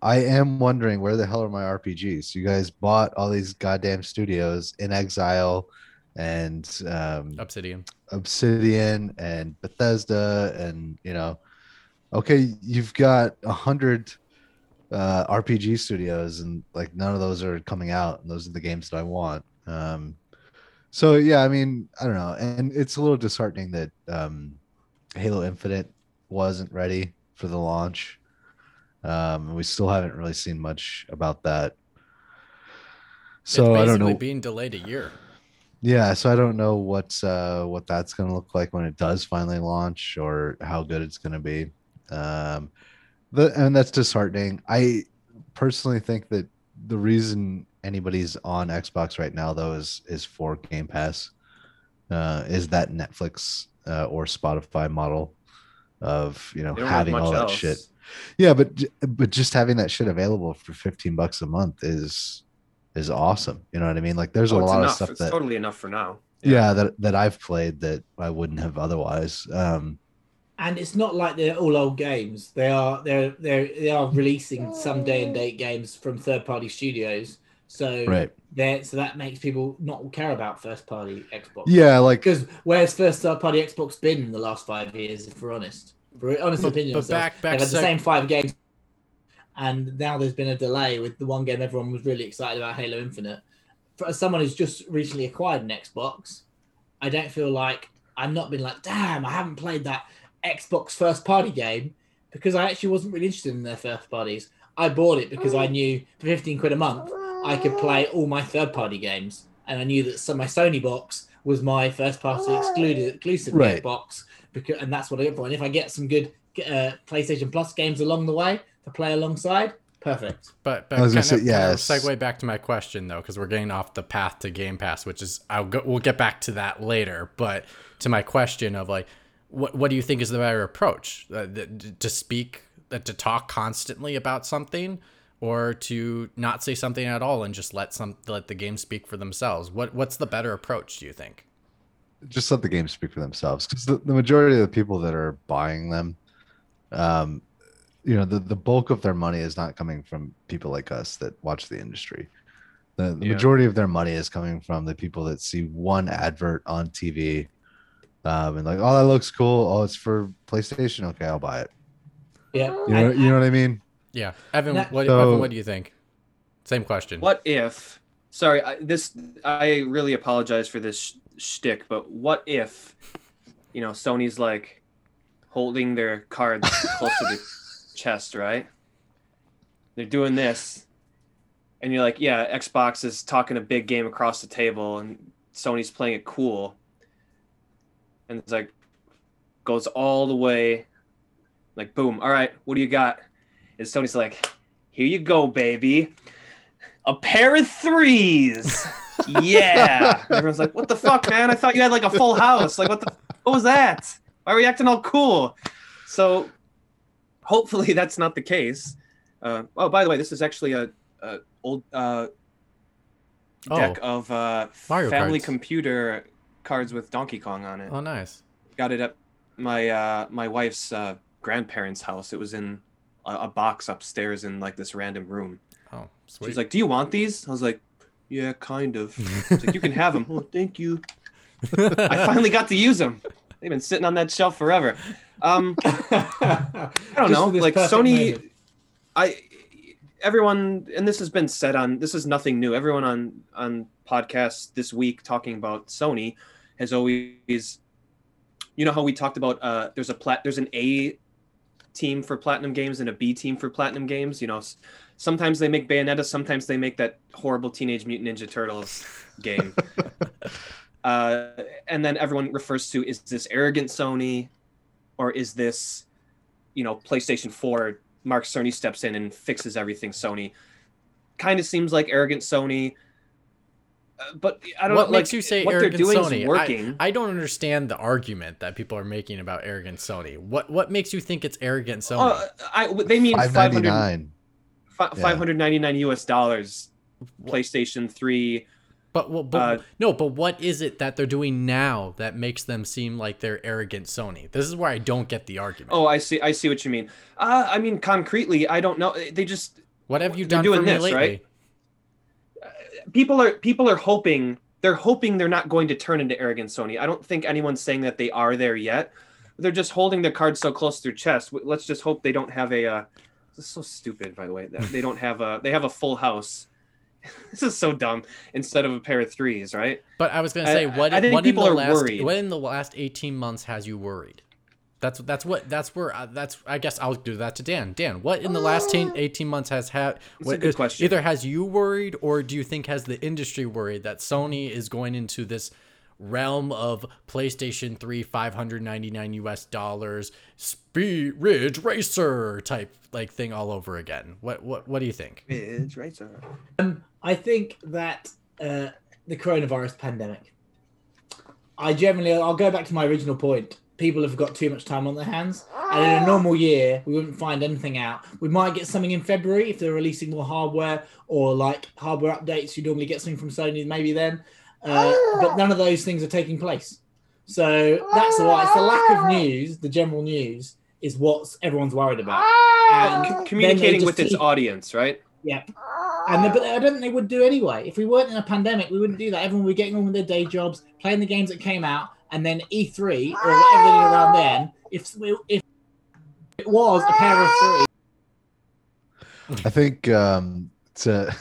I am wondering where the hell are my RPGs? You guys bought all these goddamn studios inXile and um Obsidian. Obsidian and Bethesda and you know okay, you've got a hundred uh RPG studios and like none of those are coming out and those are the games that I want. Um so yeah, I mean, I don't know, and it's a little disheartening that um, Halo Infinite wasn't ready for the launch. Um, and we still haven't really seen much about that. So it's I don't know. being delayed a year. Yeah, so I don't know what's uh, what that's going to look like when it does finally launch, or how good it's going to be. Um, the, and that's disheartening. I personally think that the reason anybody's on Xbox right now, though, is is for Game Pass. Uh, is that Netflix uh, or Spotify model of you know They don't have having much all that else. shit? Yeah, but but just having that shit available for fifteen bucks a month is is awesome. You know what I mean? Like there's Oh, a lot enough. of stuff it's that totally enough for now. yeah. that that I've played that I wouldn't have otherwise. Um, and it's not like they're all old games. They are they're they're they are releasing some day and date games from third party studios. So right. there, so that makes people not care about first party Xbox. Yeah, like Because where's first party Xbox been in the last five years? If we're honest, for honest But- opinion, but back- back they've had the same five games, and now there's been a delay with the one game everyone was really excited about, Halo Infinite. For someone who's just recently acquired an Xbox, I don't feel like I'm not been like, damn, I haven't played that Xbox first party game because I actually wasn't really interested in their first parties. I bought it because I knew for 15 quid a month I could play all my third party games, and I knew that so my Sony box was my first party excluded exclusive Right. box because and that's what I get for. And if I get some good uh, PlayStation Plus games along the way to play alongside, perfect. But, but I was kind, gonna of, say, kind of segue back to my question though, because we're getting off the path to Game Pass, which is I'll go, we'll get back to that later. But to my question of like, what what do you think is the better approach? Uh, th- to speak, uh, to talk constantly about something, or to not say something at all and just let some let the game speak for themselves? What what's the better approach? Do you think? Just let the games speak for themselves because the, the majority of the people that are buying them um you know the, the bulk of their money is not coming from people like us that watch the industry the, the Yeah. majority of their money is coming from the people that see one advert on tv um and like oh that looks cool oh it's for playstation okay i'll buy it Yeah, you know, you know what i mean Yeah, Evan, That- what So- Evan, what do you think? Same question. What if? Sorry, I, this I really apologize for this sh- shtick, but what if, you know, Sony's like holding their cards close to the chest, right? They're doing this, and you're like, yeah, Xbox is talking a big game across the table, and Sony's playing it cool, and it's like goes all the way, like boom, all right, what do you got? And Sony's like, here you go, baby a pair of threes. Yeah. Everyone's like, what the fuck, man? I thought you had like a full house. Like, what the what was that? Why were you acting all cool? So hopefully that's not the case. Uh, oh, by the way, this is actually a, a old uh, deck of uh, Oh. Mario family cards. computer cards with Donkey Kong on it. Oh, nice. Got it at my uh, my wife's uh, grandparents' house. It was in a, a box upstairs in like this random room. Oh, sweet. She's like, "Do you want these?" I was like, "Yeah, kind of." She's like, "You can have them." oh, thank you. I finally got to use them. They've been sitting on that shelf forever. Um, I I don't know. Like Sony, I everyone, and this has been said on. This is nothing new. Everyone on on podcasts this week talking about Sony has always, you know, how we talked about. Uh, there's a plat. There's an A team for platinum games and a B team for platinum games. You know, s- sometimes they make Bayonetta, sometimes they make that horrible Teenage Mutant Ninja Turtles game. uh, and then everyone refers to is this arrogant Sony, or is this, you know, PlayStation Four? Mark Cerny steps in and fixes everything. Sony kind of seems like arrogant Sony. Uh, but I don't what know, makes like, you say what they're arrogant doing Sony? is working. I, I don't understand the argument that people are making about arrogant Sony. What what makes you think it's arrogant Sony? Uh, I, they mean Five 500, ninety nine. Yeah. 599 US dollars. PlayStation 3. but well, but uh, no, but what is it that they're doing now that makes them seem like they're arrogant Sony? This is where I don't get the argument. Oh, I see. I see what you mean. Uh, I mean, concretely, I don't know. They just what have you done doing for me this, lately? right? people are people are hoping they're hoping they're not going to turn into arrogant Sony. I don't think anyone's saying that they are there yet. They're just holding their cards so close to their chest. Let's just hope they don't have a. Uh, this is so stupid, by the way. They don't have a. They have a full house. this is so dumb. Instead of a pair of threes, right? But I was gonna I- say, what, I think what in the last, worried. What in the last eighteen months has you worried? That's that's what that's where uh, that's I guess I'll do that to Dan. Dan, what in the last 10, 18 months has had a good is- question. either has you worried or do you think has the industry worried that Sony is going into this realm of PlayStation 3 599 US dollars Speed Ridge Racer type like thing all over again. What what what do you think? It's right, sir. I think that uh, the coronavirus pandemic. I generally, I'll go back to my original point. People have got too much time on their hands, and in a normal year, we wouldn't find anything out. We might get something in February if they're releasing more hardware or like hardware updates. You normally get something from Sony, maybe then, uh, but none of those things are taking place. So that's why it's the lack of news, the general news, is what everyone's worried about. And C- communicating with its keep- audience, right? yeah. And the, but I don't think they would do anyway. If we weren't in a pandemic, we wouldn't do that. Everyone would be getting on with their day jobs, playing the games that came out, and then E3 or whatever they did around then. If if it was a pair of three, I think um, to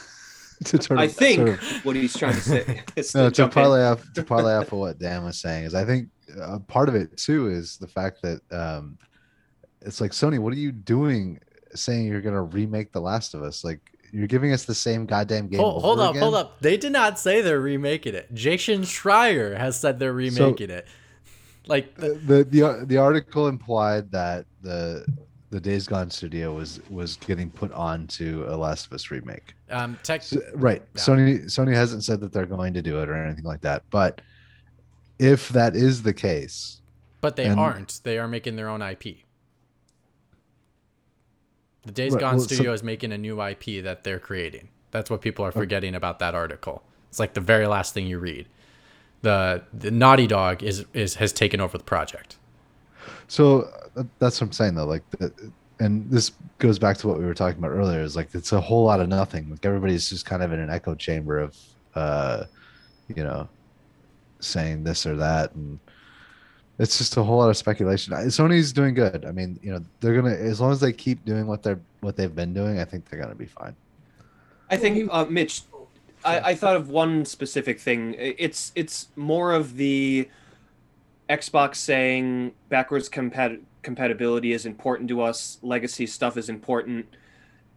to sort of, I think sort of what he's trying to say is no, to to parlay off to parlay off of what Dan was saying is I think uh, part of it too is the fact that um, it's like Sony, what are you doing saying you're gonna remake The Last of Us? Like you're giving us the same goddamn game. Hold, hold over up, hold up. They did not say they're remaking it. Jason Schreier has said they're remaking it. Like The, the the the article implied that the the Days Gone studio was was getting put on to a Last of Us remake. um tech So- right. Yeah. Sony Sony hasn't said that they're going to do it or anything like that. But if that is the case, but they and- aren't. They are making their own IP. The Days Right, Gone well, so- studio is making a new IP that they're creating. That's what people are forgetting about that article. It's like the very last thing you read. The the Naughty Dog is is has taken over the project. So that's what I'm saying though. Like, the, and this goes back to what we were talking about earlier. Is like it's a whole lot of nothing. Like everybody's just kind of in an echo chamber of, uh, you know, saying this or that, and it's just a whole lot of speculation. I- Sony's doing good. I mean, you know, they're gonna as long as they keep doing what they're what they've been doing. I think they're gonna be fine. I think, uh, Mitch, I, I thought of one specific thing. It's it's more of the Xbox saying backwards compat- compatibility is important to us, legacy stuff is important,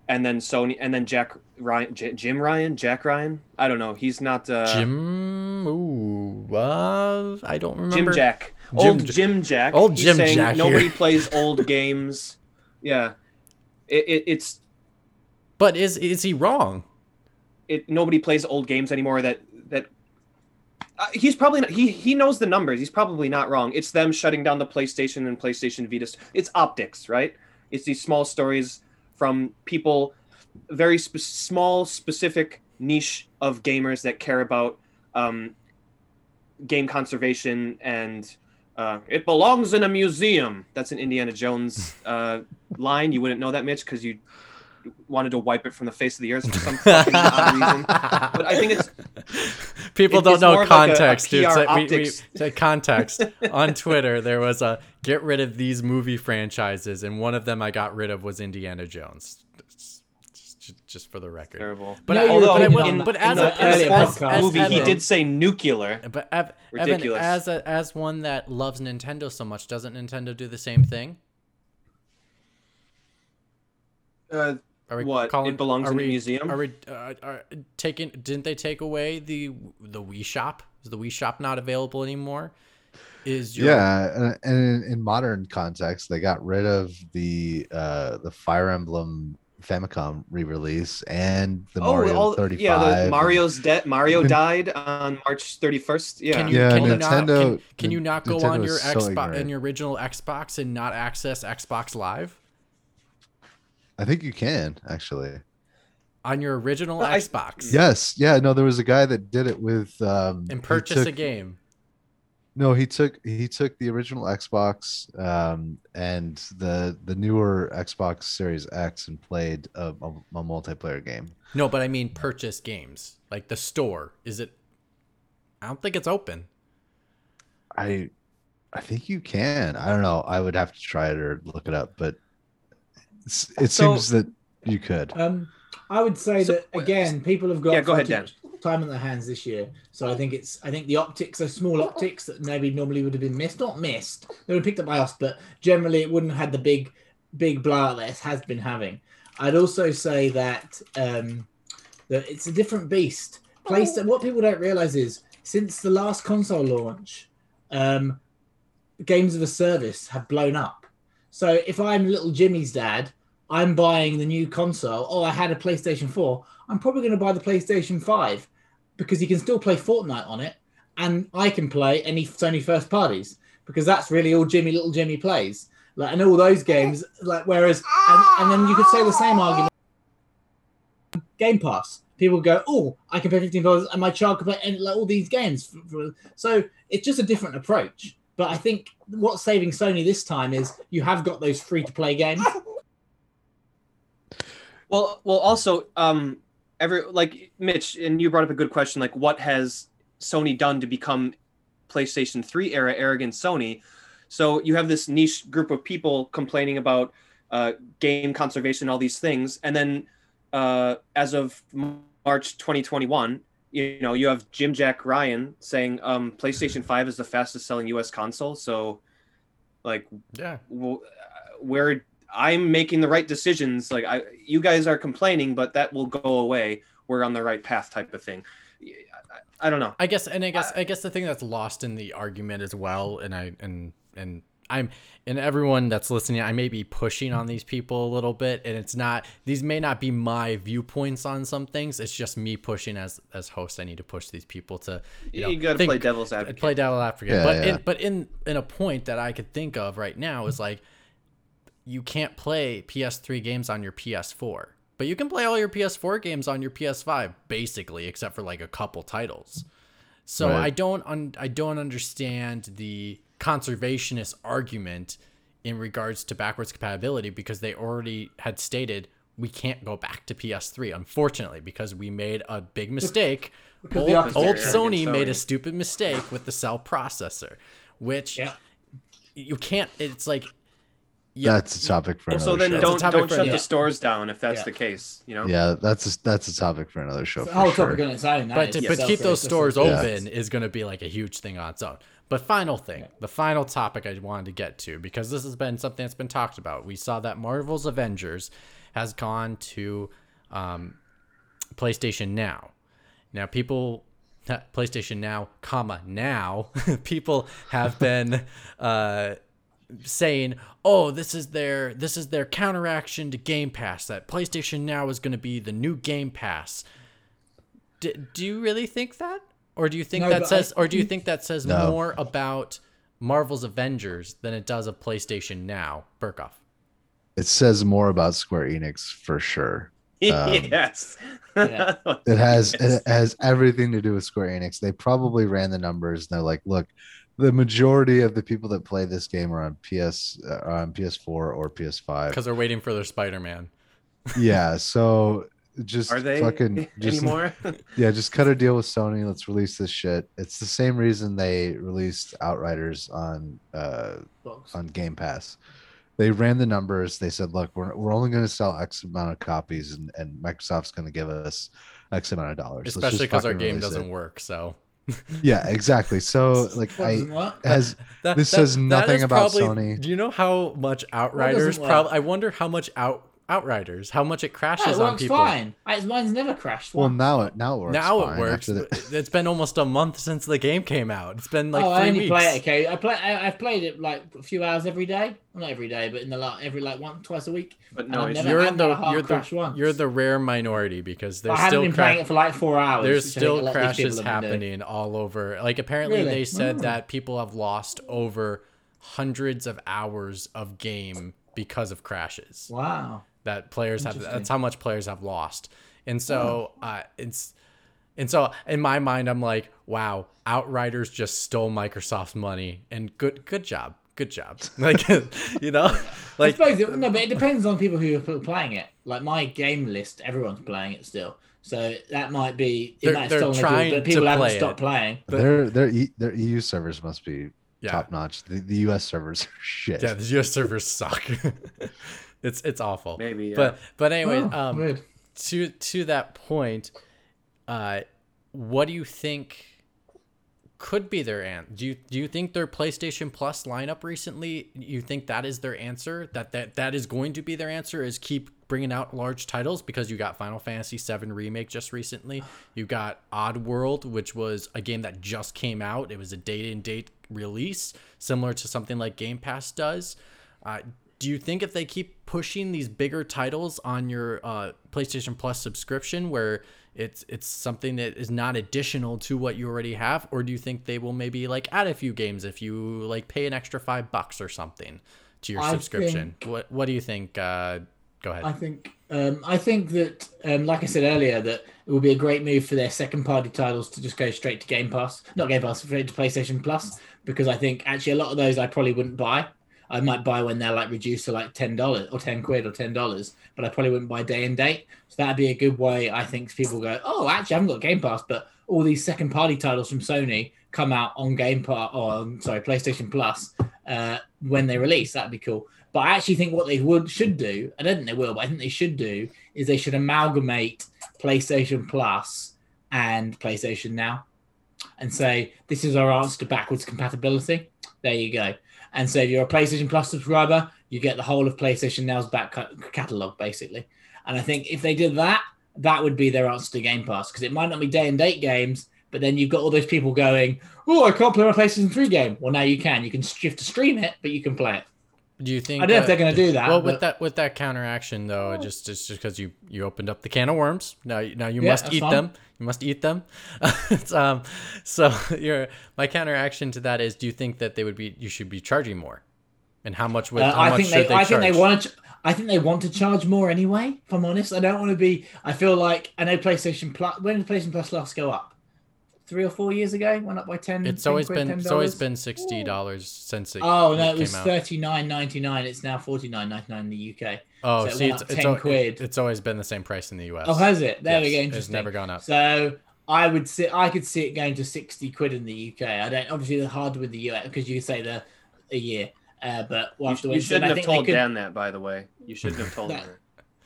and then Sony, and then Jack Ryan, J- Jim Ryan, Jack Ryan. I don't know. He's not uh, Jim ooh, uh, I don't remember. Jim Jack. Jim old J- Jim Jack. Old He's Jim saying Jack Nobody plays old games. Yeah, it, it, it's But is is he wrong? it nobody plays old games anymore that uh, he's probably not he he knows the numbers he's probably not wrong. It's them shutting down the playstation and playstation vita it's optics right? It's these small stories from people very sp- small specific niche of gamers that care about um, game conservation and uh, it belongs in a museum. That's an indiana jones uh, line. You wouldn't know that mitch because you wanted to wipe it from the face of the earth for some fucking odd reason. But I think it's People It- don't it's know more of like a- a context, dude. PR So we, we, optics. so context on Twitter. There was a get rid of these movie franchises, and one of them I got rid of was Indiana Jones. Just, just, just for the record. terrible. But No, I- you but I picking the- but in as the a, as, earlier as, podcast. as movie, he did say nuclear. But Ev, Evan, as a, as one that loves Nintendo so much, doesn't Nintendo do the same thing? Uh, Are we What? calling- It belongs are in a museum? Are we uh, are taking? Didn't they take away the the Wii Shop? Is the Wii Shop not available anymore? Is your, Yeah, and, and in, in modern context, they got rid of the uh, the Fire Emblem Famicom re-release and the oh, Mario all, 35. yeah, the Mario's dead. Mario Nin- died on March 31st. Yeah. Can you Yeah, can you not can, can you not go Nintendo on your is so Xbox ignorant. in your original Xbox and not access Xbox Live I think you can actually. on your original I- Xbox Yes, yeah. No, there was a guy that did it with um, and he purchase a game? No, he took he took the original Xbox um, and the the newer Xbox Series X and played a, a, a multiplayer game. No, but I mean purchase games. Like the store. Is it I don't think it's open. I I think you can. I don't know. I would have to try it or look it up, but it's, it So- seems that you could. Um, I would say So- that again, people have got Yeah, go ahead, Dan. time on their hands this year. So I think it's I think the optics are small optics that maybe normally would have been missed. Not missed, they were picked up by us, but generally it wouldn't have had the big big blowout that it has been having. I'd also say that um, that it's a different beast. Place that what people don't realize is since the last console launch, um, games of a service have blown up. So if I'm little Jimmy's dad, I'm buying the new console. Oh, I had a PlayStation 4. I'm probably going to buy the PlayStation 5 because you can still play Fortnite on it, and I can play any Sony first parties because that's really all Jimmy, little Jimmy plays. Like, and all those games, like, whereas, and, and then you could say the same argument. Game Pass. People go, oh, I can pay fifteen dollars, and my child can play and like all these games. So it's just a different approach. But I think what's saving Sony this time is you have got those free to play games. Well, well, also, um, every like Mitch, and you brought up a good question. Like, what has Sony done to become PlayStation 3 era arrogant Sony? So you have this niche group of people complaining about uh, game conservation, all these things, and then uh, as of March 2021, you know, you have Jim Jack Ryan saying um, PlayStation 5 is the fastest selling U.S. console. So, like, Yeah. w- where I'm making the right decisions. Like I, you guys are complaining, but that will go away. We're on the right path, type of thing. I, I don't know. I guess, and I guess, I guess the thing that's lost in the argument as well, and I, and and I'm, and everyone that's listening, I may be pushing on these people a little bit, and it's not; these may not be my viewpoints on some things. It's just me pushing as as host. I need to push these people to, you, know, You got to play devil's advocate. play devil's advocate. Yeah, but yeah. in but in in a point that I could think of right now is like you can't play PS3 games on your PS4, but you can play all your PS4 games on your PS5 basically, except for like a couple titles. So Right. I don't un- I don't understand the conservationist argument in regards to backwards compatibility because they already had stated we can't go back to PS3 unfortunately because we made a big mistake. Old the old Sony Sony. made a stupid mistake with the cell processor, which Yeah. you can't. It's like yeah, That's a topic for another so then show. Don't topic don't for- shut yeah. the stores down if that's Yeah. the case. You know. yeah, that's a, that's a topic for another show. It's a For whole sure. topic on its own. that but is to, but keep those stores like- Yeah. open is going to be like a huge thing on its own. But final thing, the final topic I wanted to get to because this has been something that's been talked about. We saw that Marvel's Avengers has gone to um, PlayStation Now. Now people PlayStation Now, comma now, people have been uh, saying, "Oh, this is their this is their counteraction to Game Pass. That PlayStation Now is going to be the new Game Pass." D- do you really think that, or do you think No, that says, I- or do you think that says No. more about Marvel's Avengers than it does of PlayStation Now, Burkoff? It says more about Square Enix for sure. Um, yes. Yeah. It has Yes. it has everything to do with Square Enix. They probably ran the numbers. And they're like, look, the majority of the people that play this game are on PS uh, are on PS4 or PS5. Because they're waiting for their Spider-Man. Yeah, so just Are they fucking just, anymore? Yeah, just cut a deal with Sony. Let's release this shit. It's the same reason they released Outriders on uh Box. on Game Pass. They ran the numbers. They said, look, we're, we're only going to sell X amount of copies, and, and Microsoft's going to give us X amount of dollars. Especially because our game doesn't it. work. So Yeah, exactly. So, like, I doesn't has That- This that- says nothing about probably- Sony. Do you know how much Outriders? work? Probably. I wonder how much out Outriders, how much it crashes No, it on works people. fine. I- Mine's never crashed. Well, now it now it works. Now fine it works. The... it's been almost a month since the game came out. It's been like oh, I only weeks. play it. Okay, I play. I, I've played it like a few hours every day. Well, not every day, but in the lot every like one twice a week. But And no, I've never- You're in the had you're crash the once. you're the rare minority because I there's haven't still been cra- playing it for like four hours. there's which I think a still lot of these crashes people have happening all over. Like apparently Really? they said Oh. that people have lost over hundreds of hours of game because of crashes. Wow. That players have that's how much players have lost. And so uh it's and so in my mind I'm like, wow, Outriders just stole Microsoft's money and good good job. Good job. Like you know? I Like suppose it, no, but it depends on people who are playing it. Like my game list, everyone's playing it still. So that might be it They're- might have they're stolen it, but people to haven't play stopped it. playing. their their e, their EU servers must be Yeah. top notch. The, the US servers are shit. yeah, the US servers suck. It's it's awful. maybe. Yeah. But but anyway, Oh, um weird. to to that point, uh, what do you think could be their answer? Do you do you think their PlayStation Plus lineup recently? You think that is their answer? That that that is going to be their answer? Is keep bringing out large titles because you got Final Fantasy VII remake just recently. You got Oddworld, which was a game that just came out. It was a date and date release, similar to something like Game Pass does. Uh, do you think if they keep pushing these bigger titles on your uh, PlayStation Plus subscription, where it's it's something that is not additional to what you already have, or do you think they will maybe like add a few games if you like pay an extra five bucks or something to your I subscription? What What do you think? Uh, go ahead. I think um, I think that um, like I said earlier that it would be a great move for their second party titles to just go straight to Game Pass, not Game Pass, straight to PlayStation Plus, because I think actually a lot of those I probably wouldn't buy. I might buy when they're like reduced to like ten dollars or ten quid or ten dollars, but I probably wouldn't buy day and date. So that'd be a good way. I think people go, oh, actually, I haven't got Game Pass, but all these second party titles from Sony come out on Game Pass or um, sorry PlayStation Plus uh, when they release. That'd be cool. But I actually think what they would should do, I don't think they will, but I think they should do is they should amalgamate PlayStation Plus and PlayStation Now, and say this is our answer to backwards compatibility. There you go. And so if you're a PlayStation Plus subscriber, you get the whole of PlayStation Now's back catalog basically. And I think if they did that, that would be their answer to Game Pass because it might not be day and date games, but then you've got all those people going, "Oh, I can't play my PlayStation 3 game." Well, now you can. You can shift to stream it, but you can play it. Do you think? I don't know uh, if they're going to do that. well, with that with that counteraction though, just it's just because you you opened up the can of worms. Now you- now you Yeah, must eat fine. them. You must eat them. Um, so your my counteraction to that is, do you think that they would be you should be charging more, and how much would Uh, how I much think should they, they, I charge? think they want to. I think they want to charge more anyway. If I'm honest, I don't want to be. I feel like I know PlayStation Plus. When did PlayStation Plus last go up? Three or four years ago, went up by ten. It's 10 always quid, been $10? it's always been sixty dollars since it. Oh no, it it was thirty nine ninety nine. It's now forty nine ninety nine in the UK. Oh, so it see, went it's up it's, 10 al- quid. it's always been the same price in the U.S. Oh, has it? There we Yes, go. It's Interesting. never gone up. So I would see. I could see it going to sixty quid in the UK. I don't. Obviously, they're hard with the US because you say the a year. Uh, but we'll you, have to you wait. and shouldn't have told could- Dan that, by the way. You shouldn't have told That- her.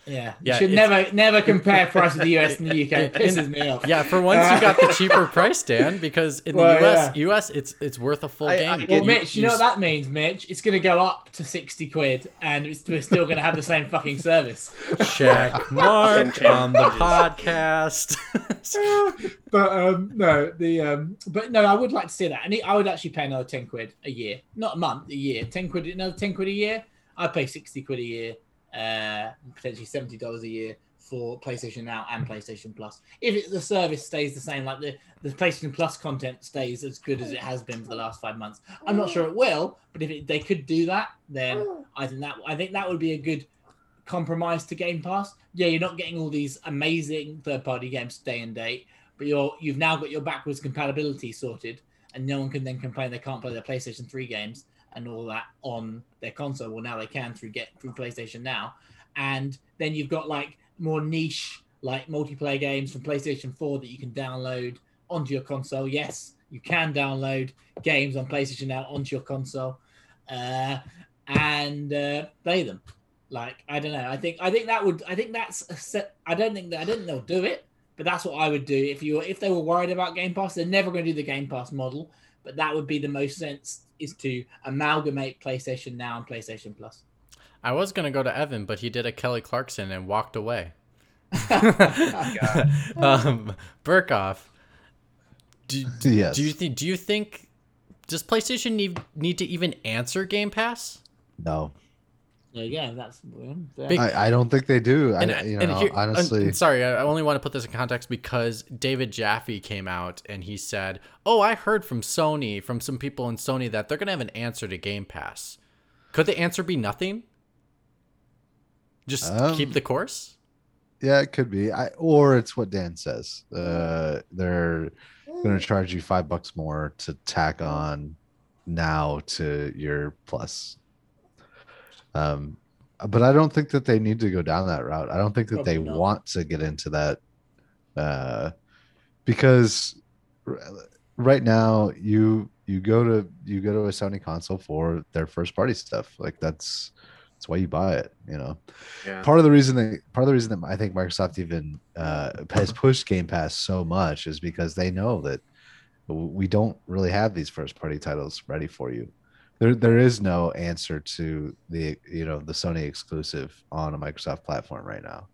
Yeah, Yeah, you should never never compare price of the US and the UK. It pisses me off. Yeah, for once you got the cheaper price, Dan, because in the U.S. yeah. U.S. it's it's worth a full I- game. I- Well, you- Mitch, you, know what that means, Mitch? It's going to go up to 60 quid and it's, we're still going to have the same fucking service. Check mark on the podcast. but um, no, the um, but no, I would like to see that. And I would actually pay another 10 quid a year, not a month, a year. 10 quid, another 10 quid a year. I'd pay 60 quid a year, uh, potentially $70 a year for PlayStation Now and PlayStation Plus. If it, the service stays the same, like the, the PlayStation Plus content stays as good as it has been for the last five months. I'm not sure it will, but if it, they could do that, then I think that I think that would be a good compromise to Game Pass. Yeah, you're not getting all these amazing third-party games day and date, but you're you've now got your backwards compatibility sorted, and no one can then complain they can't play their PlayStation 3 games and all that on their console. Well, now they can through get through PlayStation Now, and then you've got like more niche like multiplayer games from PlayStation 4 that you can download onto your console. Yes, you can download games on PlayStation Now onto your console, uh, and uh, play them. Like I don't know. I think I think that would. I think that's a set. I don't think that I don't think they'll do it, but that's what I would do if you if they were worried about Game Pass. They're never going to do the Game Pass model, but that would be the most sense is to amalgamate PlayStation Now and PlayStation Plus. I was gonna go to Evan, but he did a Kelly Clarkson and walked away. um, Burkoff, do, Yes. do you think? Do you think does PlayStation need need to even answer Game Pass? No, Yeah, yeah, that's yeah. Big- I, I don't think they do. I, you and know, here- honestly, and sorry, I only want to put this in context because David Jaffe came out and he said, "Oh, I heard from Sony, from some people in Sony, that they're gonna have an answer to Game Pass. Could the answer be nothing? Just Um, keep the course." yeah, it could be. I, or it's what Dan says. Uh, they're going to charge you five bucks more to tack on now to your plus. Um, but I don't think that they need to go down that route. I don't think that they not. want to get into that, uh, because r- right now you you go to you go to a Sony console for their first party stuff. Like that's that's why you buy it. You know Yeah. part of the reason that part of the reason that I think Microsoft even uh, has pushed Game Pass so much is because they know that we don't really have these first party titles ready for you. There, there is no answer to the you know the Sony exclusive on a Microsoft platform right now.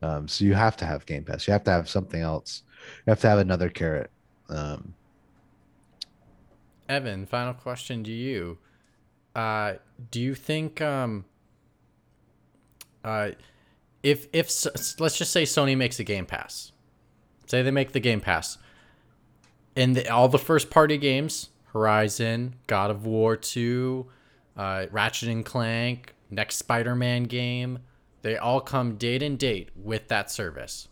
Um, so you have to have Game Pass. You have to have something else. You have to have another carrot. Um, Evan, final question to you. Uh, do you think um, uh, if if let's just say Sony makes a Game Pass, say they make the Game Pass, and the, all the first party games, Horizon, God of War two, uh, Ratchet and Clank, next Spider Man game, they all come date and date with that service.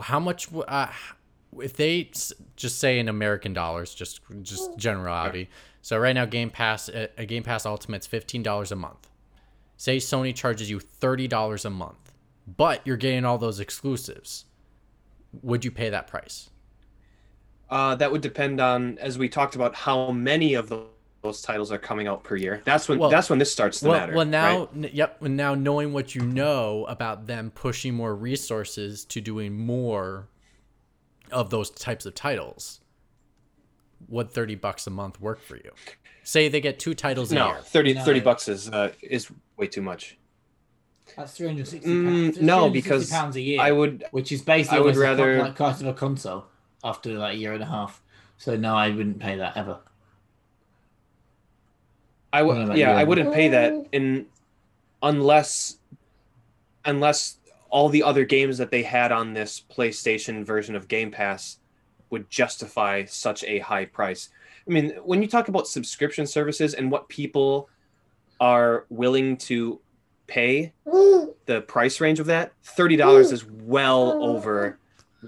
How much? Uh, if they just say in American dollars, just just generality. So right now, Game Pass, a a Game Pass Ultimate's fifteen dollars a month. Say Sony charges you thirty dollars a month, but you're getting all those exclusives. Would you pay that price? Uh, that would depend on, as we talked about, how many of tho- those titles are coming out per year. That's when Well- that's when this starts to well, matter. well now, right? n- yep. well, Now knowing what you know about them pushing more resources to doing more of those types of titles, would thirty bucks a month work for you? Say they get two titles a no, year. 30, No. 30 bucks is uh, is way too much. That's 360 Mm, no, because pounds a year, I would which is basically I would the rather- like cost of a console after like a year and a half. So no, I wouldn't pay that ever. I would yeah. I wouldn't pay that in unless unless all the other games that they had on this PlayStation version of Game Pass would justify such a high price. I mean, when you talk about subscription services and what people are willing to pay, mm. the price range of that, $30 mm. is well over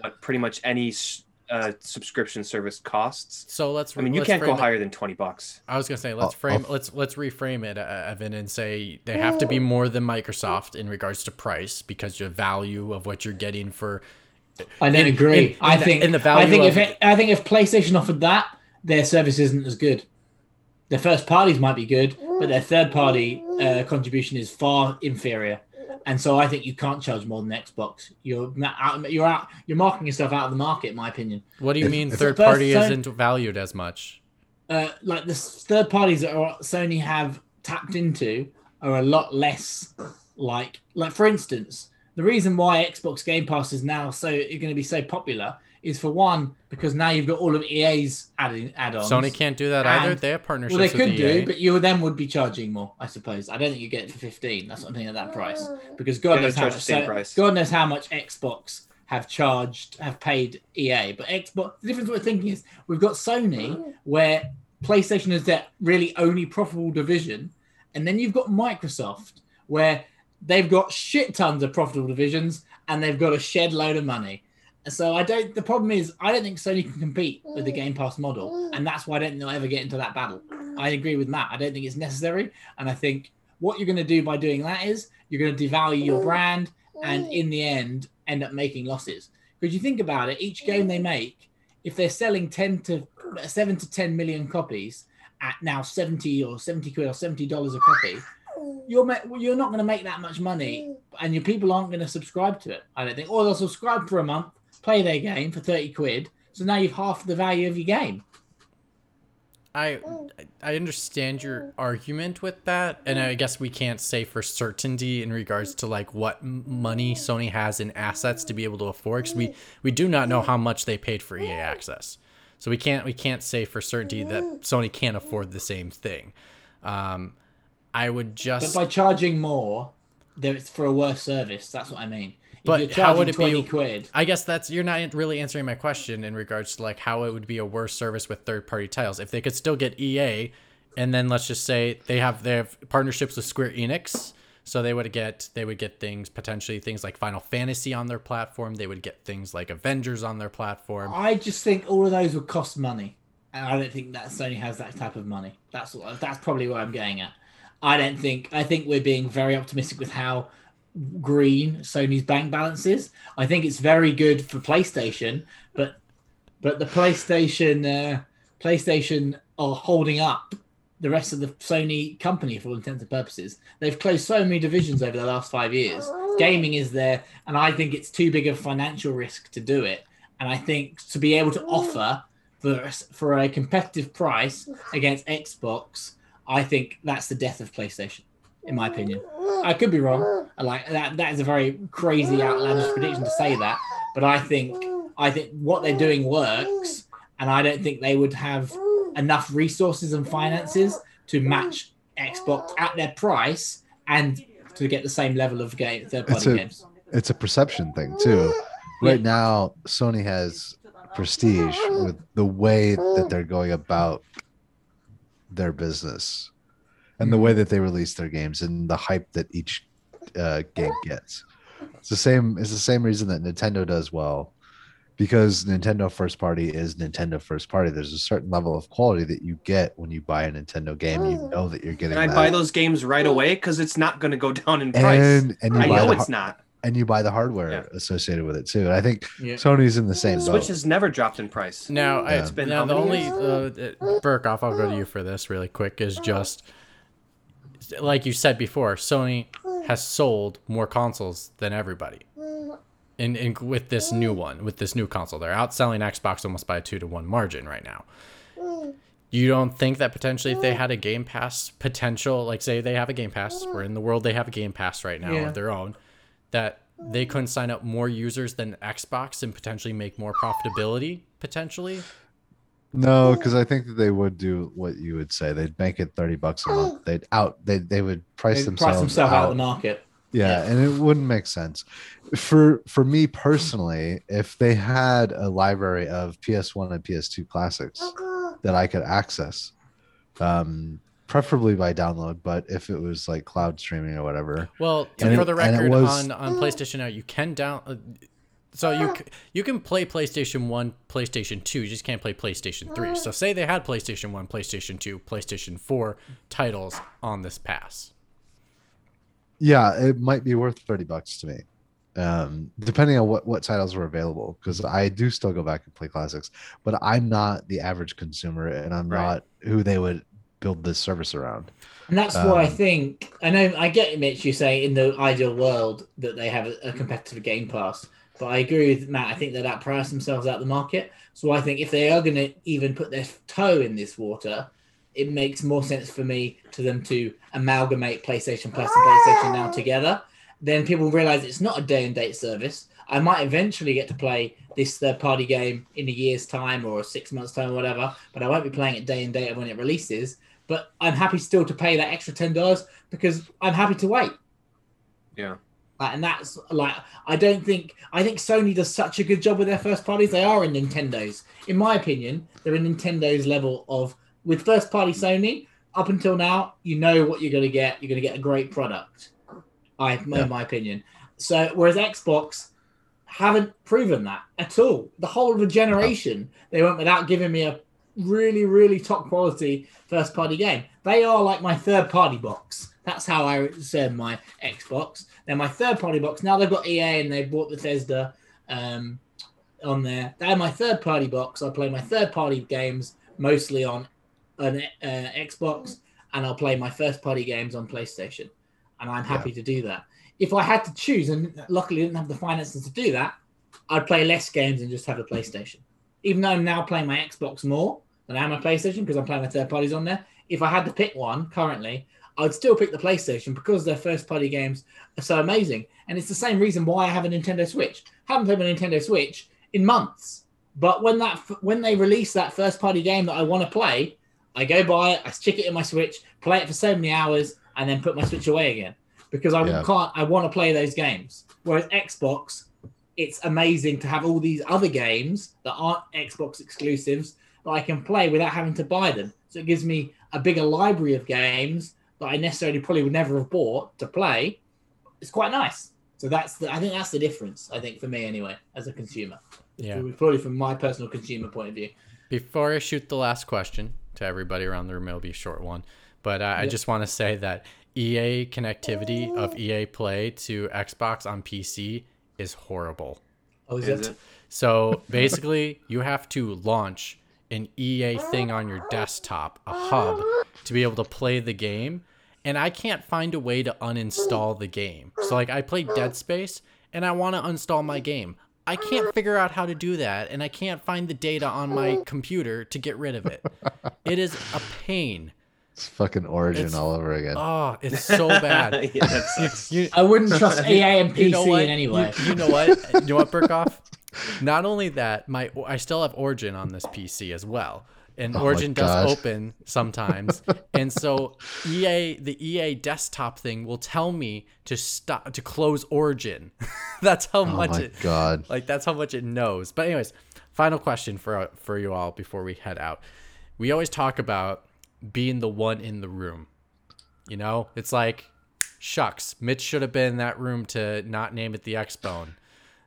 what pretty much any s- uh, subscription service costs. So let's. I mean, you can't go it- higher than 20 bucks. I was gonna say let's I'll- frame I'll- let's let's reframe it, uh, Evan, and say they have to be more than Microsoft in regards to price because your value of what you're getting for. I don't In- agree. in- in I the- think in the value. I think of- if it, I think if PlayStation offered that, their service isn't as good. Their first parties might be good, but their third party uh, contribution is far inferior. And so I think you can't charge more than Xbox. You're out, you're out. You're marking yourself out of the market, in my opinion. What do you mean third party so- isn't valued as much? uh, like the third parties that are, Sony have tapped into are a lot less like like for instance the reason why Xbox Game Pass is now so going to be so popular is for one because now you've got all of EA's add add-ons. Sony can't do that either. They have partnerships Well, they with could EA. do, but you then would be charging more, I suppose. I don't think you get it for fifteen. That's something at that price ah. because God knows how much. so- price. God knows how much Xbox have charged, have paid EA. But Xbox, the difference we're thinking is we've got Sony ah. where PlayStation is their really only profitable division, and then you've got Microsoft where they've got shit tons of profitable divisions and they've got a shed load of money. And so I don't. The problem is I don't think Sony can compete with the mm. Game Pass model, mm. and that's why I don't think they'll ever get into that battle. Mm. I agree with Matt. I don't think it's necessary, and I think what you're going to do by doing that is you're going to devalue your brand, and in the end, end up making losses. Because you think about it, each game they make, if they're selling ten to seven to ten million copies at now seventy or seventy quid or seventy dollars a copy, you're you're not going to make that much money, and your people aren't going to subscribe to it. I don't think, or they'll subscribe for a month, play their game for thirty quid. So now you've half the value of your game. I mm. I understand your argument with that, and I guess we can't say for certainty in regards to like what money mm. Sony has in assets to be able to afford. Because we mm. we do not know how much they paid for EA access, so we can't we can't say for certainty that Sony can't afford the same thing. Um, I would But just by charging more, there it's for a worse service. That's what I mean. But how would it be- quid? I guess that's you're not really answering my question in regards to like how it would be a worse service with third party titles. If they could still get EA and then let's just say they have they have partnerships with Square Enix, so they would get they would get things potentially things like Final Fantasy on their platform, they would get things like Avengers on their platform. I just think all of those would cost money, and I don't think that Sony has that type of money. That's that's probably where I'm getting at. I don't think I think we're being very optimistic with how green Sony's bank balances. I think it's very good for PlayStation, but but the PlayStation uh, PlayStation are holding up the rest of the Sony company for all intents and purposes. They've closed so many divisions over the last five years. Gaming is there, and I think it's too big of a financial risk to do it. And I think to be able to offer for for a competitive price against Xbox, I think that's the death of PlayStation, in my opinion. I could be wrong. Like that, that is a very crazy outlandish prediction to say that, but I think I think what they're doing works, and I don't think they would have enough resources and finances to match Xbox at their price and to get the same level of game third It's a- games. it's a perception thing too. Right now, Sony has prestige with the way that they're going about their business and the way that they release their games and the hype that each uh, game gets. It's the same. It's the same reason that Nintendo does well, because Nintendo first party is Nintendo first party. There's a certain level of quality that you get when you buy a Nintendo game. You know that you're getting. And I that. buy those games right away because it's not going to go down in price. and and you I buy know the, it's har- not. and you buy the hardware Yeah. associated with it too. And I think Yeah. Sony's in the same boat. Switch has never dropped in price. Now, Yeah. It's been now the only many uh, Burkoff. I'll go to you for this really quick. Is just like you said before, Sony mm. has sold more consoles than everybody. Mm. In, in with this new one, with this new console, they're outselling Xbox almost by a two to one margin right now. Mm. You don't think that potentially if they had a Game Pass potential, like say they have a Game Pass, we're in the world they have a Game Pass right now Yeah. of their own, that they couldn't sign up more users than Xbox and potentially make more profitability potentially? No, because I think that they would do what you would say. They'd make it thirty bucks a month. They'd out. They they would price They themselves price themselves out out. of the market. yeah, and it wouldn't make sense. For for me personally, if they had a library of PS1 and PS2 classics that I could access, um, preferably by download, but if it was like cloud streaming or whatever, Well, And for it- the record, was- on on PlayStation Now, you can down. So you you can play PlayStation One, PlayStation Two. You just can't play PlayStation Three. So say they had PlayStation One, PlayStation Two, PlayStation Four titles on this pass. yeah, it might be worth 30 bucks to me. Um, depending on what, what titles were available, because I do still go back and play classics, but I'm not the average consumer and I'm Right. not who they would build this service around. And that's why I Um, think I know I get it, Mitch. You say in the ideal world that they have a, a competitive Game Pass, but I agree with Matt. I think they're that themselves out of the market. So I think if they are going to even put their toe in this water, it makes more sense for me to them to amalgamate PlayStation Plus and PlayStation Now together. Then people realize it's not a day and date service. I might eventually get to play this third party game in a year's time or six months time or whatever, but I won't be playing it day and date when it releases but I'm happy still to pay that extra ten dollars because I'm happy to wait. Yeah. Like, and that's like I don't think I think Sony does such a good job with their first parties. They are in Nintendo's, in my opinion, they're in Nintendo's level of with first party Sony. Up until now, you know what you're going to get. You're going to get a great product. I, in Yeah. my opinion. So whereas Xbox haven't proven that at all. The whole of a generation, they went without giving me a really, really top quality first party game. They are like my third party box. That's how I said my Xbox. They're my third party box. Now they've got EA and they've bought the Bethesda um, on there. They're my third party box. I play my third party games mostly on an uh, Xbox, and I'll play my first party games on PlayStation. And I'm happy to do that. If I had to choose, and luckily I didn't have the finances to do that, I'd play less games and just have a PlayStation. Even though I'm now playing my Xbox more, than I am my PlayStation because I'm playing my third parties on there. If I had to pick one currently, I'd still pick the PlayStation because their first party games are so amazing. And it's the same reason why I have a Nintendo Switch. I haven't played my Nintendo Switch in months. But when that when they release that first party game that I want to play, I go buy it, I stick it in my Switch, play it for so many hours, and then put my Switch away again because I Yeah. can't. I want to play those games. Whereas Xbox, it's amazing to have all these other games that aren't Xbox exclusives that I can play without having to buy them. So it gives me a bigger library of games that I necessarily probably would never have bought to play. It's quite nice. So that's the. I think that's the difference. I think for me anyway, as a consumer. Yeah. Probably from my personal consumer point of view. Before I shoot the last question to everybody around the room, it'll be a short one. But uh, I Yeah. just want to say that EA connectivity of EA Play to Xbox on PC is horrible. Oh, is, Is it? it? So basically, you have to launch an EA thing on your desktop, a hub, to be able to play the game. And I can't find a way to uninstall the game. So, like, I played Dead Space and I want to uninstall my game. I can't figure out how to do that, and I can't find the data on my computer to get rid of it. It is a pain. It's fucking Origin It's- all over again. Oh, it's so bad. yeah, that. You, I wouldn't trust EA and PC you know in any way. You, you know what? You know what, Burkoff? Not only that, my I still have Origin on this PC as well, and Oh Origin does open sometimes, and so EA the EA desktop thing will tell me to stop to close Origin. that's how oh much my it god. like that's how much it knows. But anyways, final question for for you all before we head out. We always talk about being the one in the room. You know, it's like shucks, Mitch should have been in that room to not name it the X Bone.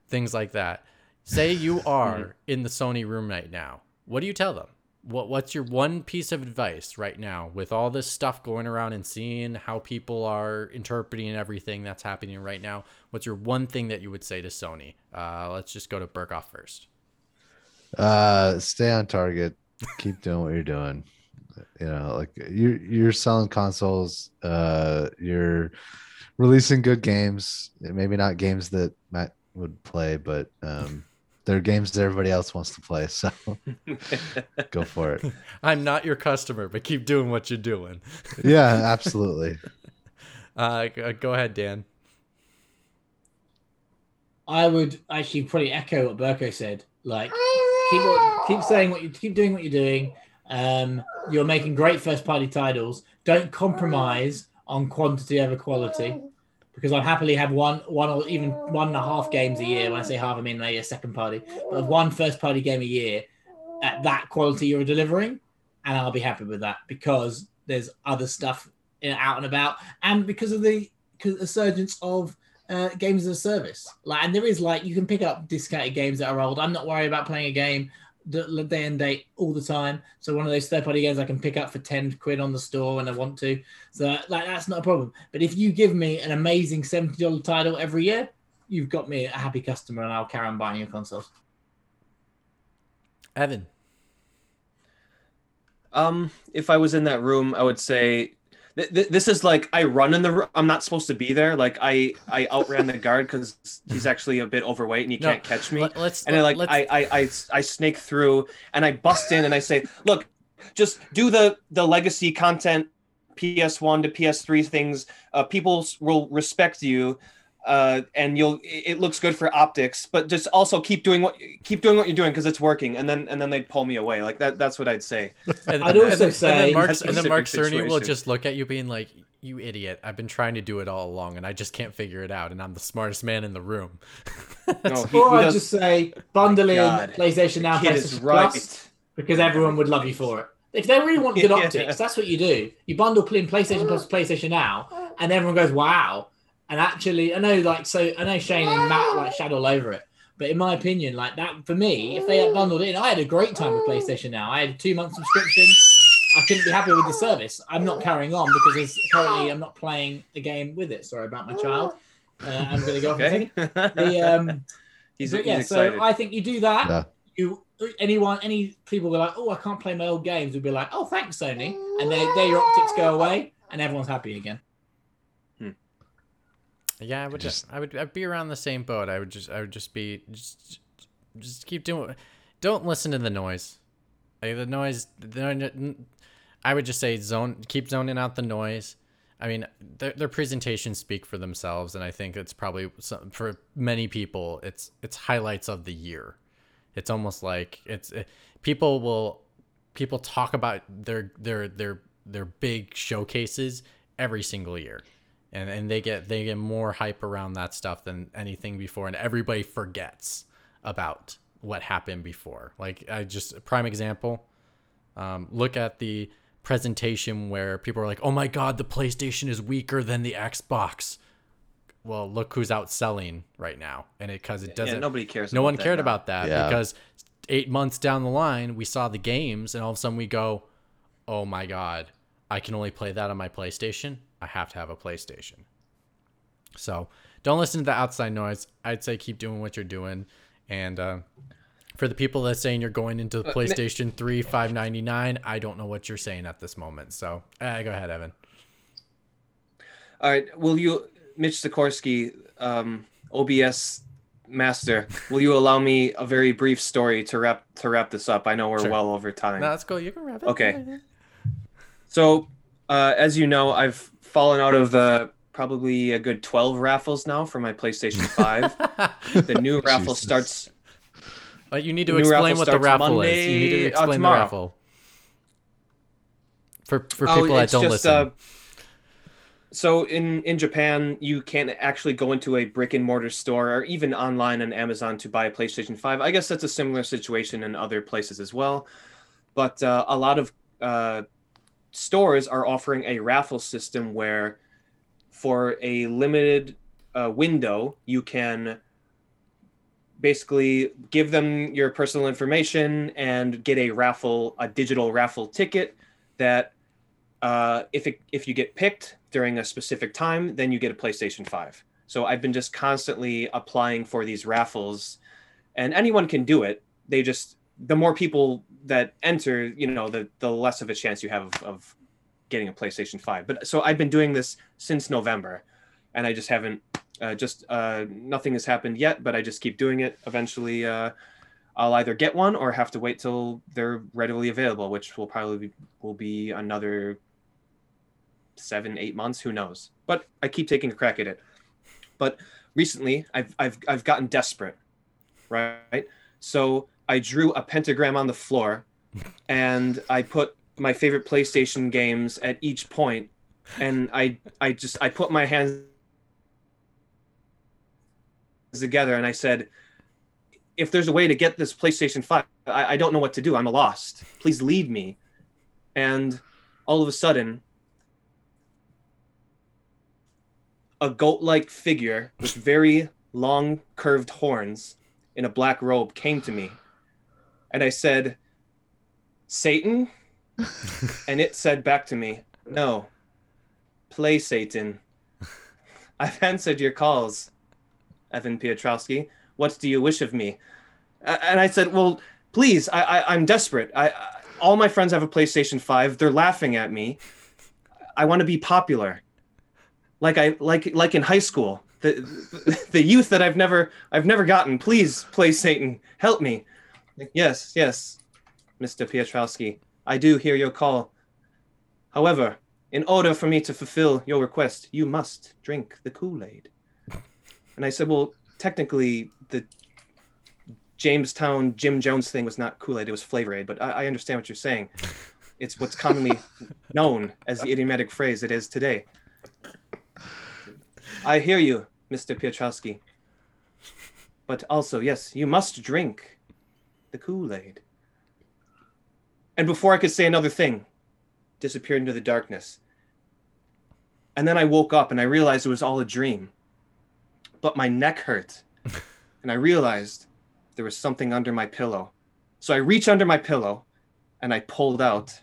Things like that. Say you are in the Sony room right now. What do you tell them? What what's your one piece of advice right now with all this stuff going around and seeing how people are interpreting everything that's happening right now? What's your one thing that you would say to Sony? Uh, let's just go to Burkoff first. Uh, stay on target. Keep doing what you're doing. You know, like you're you're selling consoles. Uh, you're releasing good games. Maybe not games that Matt would play, but um, they're games that everybody else wants to play. So go for it. I'm not your customer, but keep doing what you're doing. Yeah, absolutely. Uh, go ahead, Dan. I would actually probably echo what Burko said. Like, keep what, keep saying what you keep doing what you're doing. Um, you're making great first party titles. Don't compromise on quantity over quality, because I'll happily have one one or even one and a half games a year. When I say half, I mean maybe a second party, but one first party game a year at that quality you're delivering, and I'll be happy with that because there's other stuff out and about, and because of the resurgence of uh, games as a service. Like, and there is like you can pick up discounted games that are old. I'm not worried about playing a game day and date all the time. So one of those third party games I can pick up for ten quid on the store when I want to. So like that's not a problem. But if you give me an amazing seventy dollar title every year, you've got me a happy customer, and I'll carry on buying your consoles. Evan. Um, if I was in that room, I would say th- th- this is like I run in the. I'm not supposed to be there. Like I I outran the guard because he's actually a bit overweight and he No, can't catch me. Let, us and I like I, I I I snake through and I bust in and I say, look, just do the the legacy content, PS1 to PS3 things. Uh, people will respect you, uh, and you'll. It it looks good for optics, but just also keep doing what keep doing what you're doing because it's working. And then and then they'd pull me away. Like that. That's what I'd say. And, I'd also then, and say- then Mark, and then Mark Cerny will just look at you being like, "You idiot! I've been trying to do it all along, and I just can't figure it out, and I'm the smartest man in the room." No, he, or he I'd just say bundle in PlayStation Now, Kid PlayStation right. Plus, because everyone would love you for it. If they really want good Yeah. optics, that's what you do. You bundle in PlayStation Plus, PlayStation Now, and everyone goes, "Wow!" And actually, I know, like, so I know Shane and Matt like shadow all over it, but in my opinion, like that for me, if they had bundled in, I had a great time with PlayStation Now. I had a two month subscription. I couldn't be happier with the service. I'm not carrying on because there's, currently I'm not playing a game with it. Sorry about my child. Uh, I'm going to go off in Okay. The, um, he's, but he's yeah, excited. so I think you do that. Yeah. You anyone any people were like, oh, I can't play my old games. Would be like, oh, thanks, Sony, and then there your optics go away, and everyone's happy again. Yeah, I would Just- I would I'd be around the same boat. I would just I would just be just just keep doing. Don't listen to the noise. Like the noise, the, I would just say zone, keep zoning out the noise. I mean, their, their presentations speak for themselves, and I think it's probably some, for many people, it's it's highlights of the year. It's almost like it's it, people will people talk about their their their their big showcases every single year, and and they get they get more hype around that stuff than anything before, and everybody forgets about what happened before. Like I just prime example. Um, look at the presentation where people are like, "Oh my god, the PlayStation is weaker than the Xbox." Well, look who's outselling right now, and it because it doesn't. Yeah, nobody cares. no about one that cared now. about that Yeah. because eight months down the line, we saw the games, and all of a sudden we go, "Oh my god, I can only play that on my PlayStation. I have to have a PlayStation." So don't listen to the outside noise. I'd say keep doing what you're doing, and uh, for the people that saying you're going into the PlayStation 3 599, I don't know what you're saying at this moment. So uh, go ahead, Evan. All right. Will you, Mitch Sikorsky, um, OBS master, will you allow me a very brief story to wrap to wrap this up? I know we're Sure. well over time. No, that's cool. You can wrap it. Okay. So, uh, as you know, I've fallen out of the probably a good 12 raffles now for my PlayStation 5. the new raffle Jesus. starts. But you need to explain what the raffle is. You need to Monday- uh, explain the raffle. For for Oh, people that don't just, listen. uh, so in in Japan, you can't actually go into a brick and mortar store or even online on Amazon to buy a PlayStation 5. I guess that's a similar situation in other places as well. But uh, a lot of uh, stores are offering a raffle system where, for a limited uh, window, you can basically give them your personal information and get a raffle, a digital raffle ticket that uh, if it, if you get picked during a specific time, then you get a PlayStation 5. So I've been just constantly applying for these raffles, and anyone can do it. They just the more people that enter, you know, the the less of a chance you have of, of getting a PlayStation 5. But so I've been doing this since November, and I just haven't uh, just uh, nothing has happened yet. But I just keep doing it. Eventually, uh, I'll either get one or have to wait till they're readily available, which will probably be, will be another seven, eight months. Who knows? But I keep taking a crack at it. But recently, I've I've I've gotten desperate, right? So I drew a pentagram on the floor, and I put my favorite PlayStation games at each point, and I I just I put my hands together and I said, if there's a way to get this PlayStation 5, I, I don't know what to do. I'm lost. Please lead me. And all of a sudden, a goat like figure with very long, curved horns in a black robe came to me. And I said, Satan? and it said back to me, No, play Satan. I've answered your calls, Evan Piotrowski. What do you wish of me? And I said, Well, please, I, I, I'm desperate. I, I, all my friends have a PlayStation 5. They're laughing at me. I want to be popular. Like I like like in high school. The the youth that I've never I've never gotten. Please play Satan. Help me. Yes, yes, Mr. Piotrowski. I do hear your call. However, in order for me to fulfill your request, you must drink the Kool-Aid. And I said, Well, technically the Jamestown Jim Jones thing was not Kool-Aid, it was Flavor Aid, but I, I understand what you're saying. It's what's commonly known as the idiomatic phrase it is today. I hear you, Mr. Piotrowski. But also, yes, you must drink the Kool-Aid. And before I could say another thing, disappeared into the darkness. And then I woke up and I realized it was all a dream. But my neck hurt. and I realized there was something under my pillow. So I reached under my pillow and I pulled out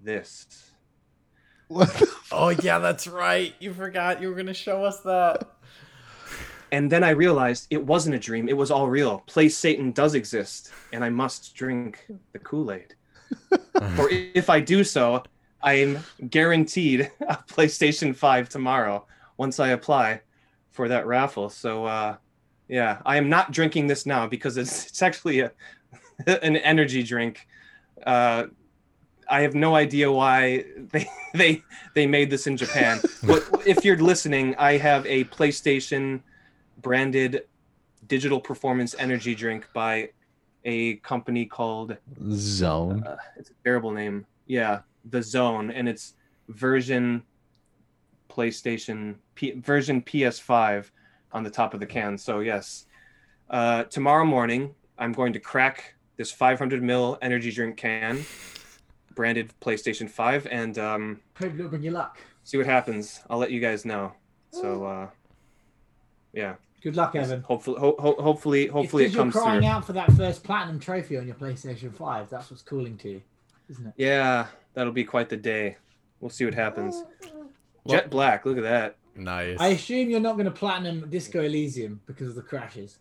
this. What oh yeah, that's right. You forgot you were gonna show us that. And then I realized it wasn't a dream. It was all real. Play Satan does exist, and I must drink the Kool Aid. or if I do so, I'm guaranteed a PlayStation 5 tomorrow once I apply for that raffle. So, uh, yeah, I am not drinking this now because it's, it's actually a, an energy drink. Uh, I have no idea why they they they made this in Japan. but if you're listening, I have a PlayStation branded digital performance energy drink by a company called Zone. uh, it's a terrible name. Yeah, the Zone, and it's version PlayStation P, version PS5 on the top of the can. So yes, uh, tomorrow morning I'm going to crack this 500 ml energy drink can, branded PlayStation 5, and um, Hope look on your luck. see what happens. I'll let you guys know. So uh, yeah, Good luck, Evan. hopefully, ho- ho- hopefully, hopefully it's it 'cause comes you're crying through. out for that first platinum trophy on your PlayStation 5. That's what's calling to you, isn't it? Yeah, that'll be quite the day. We'll see what happens. Well- Jet black, look at that. Nice. I assume you're not going to platinum Disco Elysium because of the crashes.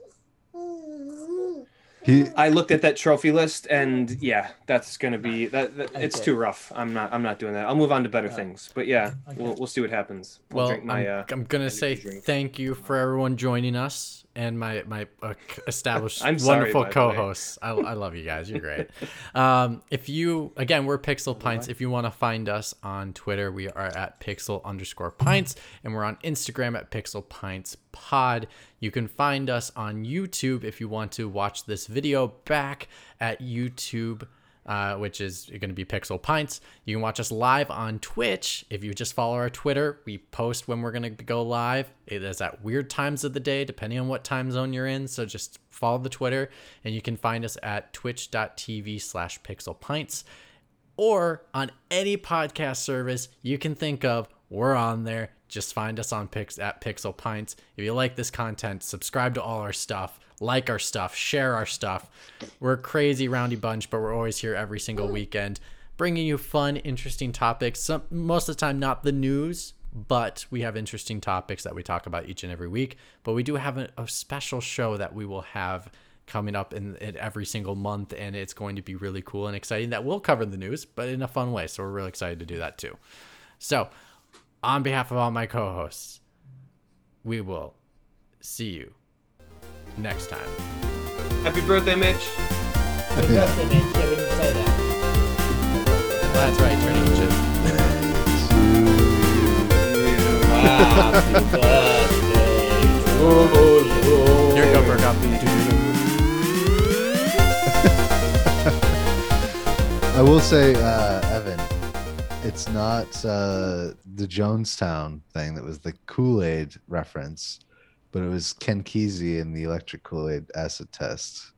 He I looked at that trophy list, and yeah, that's gonna be that. that it's Okay. too rough. I'm not. I'm not doing that. I'll move on to better Alright. things. But yeah, Okay. we'll we'll see what happens. I'll well, my. I'm, Uh, I'm gonna say drink. thank you for everyone joining us and my my uh, established sorry, wonderful co-hosts. I, I love you guys. You're great. um, if you again, we're Pixel Pints. If you want to find us on Twitter, we are at Pixel underscore Pints, and we're on Instagram at Pixel Pints Pod. You can find us on YouTube if you want to watch this video back at YouTube uh, which is going to be Pixel Pints. You can watch us live on Twitch. If you just follow our Twitter, we post when we're going to go live. It is at weird times of the day, depending on what time zone you're in. So just follow the Twitter, and you can find us at twitch.tv slash Pixel Pints or on any podcast service you can think of. We're on there. Just find us on Pix at Pixel Pints. If you like this content, subscribe to all our stuff, like our stuff, share our stuff. We're a crazy roundy bunch, but we're always here every single mm. weekend, bringing you fun, interesting topics. Some most of the time, not the news, but we have interesting topics that we talk about each and every week. But we do have a, a special show that we will have coming up in, in every single month, and it's going to be really cool and exciting. That will cover the news, but in a fun way. So we're really excited to do that too. So, on behalf of all my co-hosts, we will see you next time. Happy birthday, Mitch. Happy birthday, Mitch. Yeah, we didn't say that. That's right, turning Happy birthday to you. Here go, Burkoff. I will say, uh, Evan, it's not uh, the Jonestown thing that was the Kool Aid reference, but it was Ken Kesey in the electric Kool Aid acid test.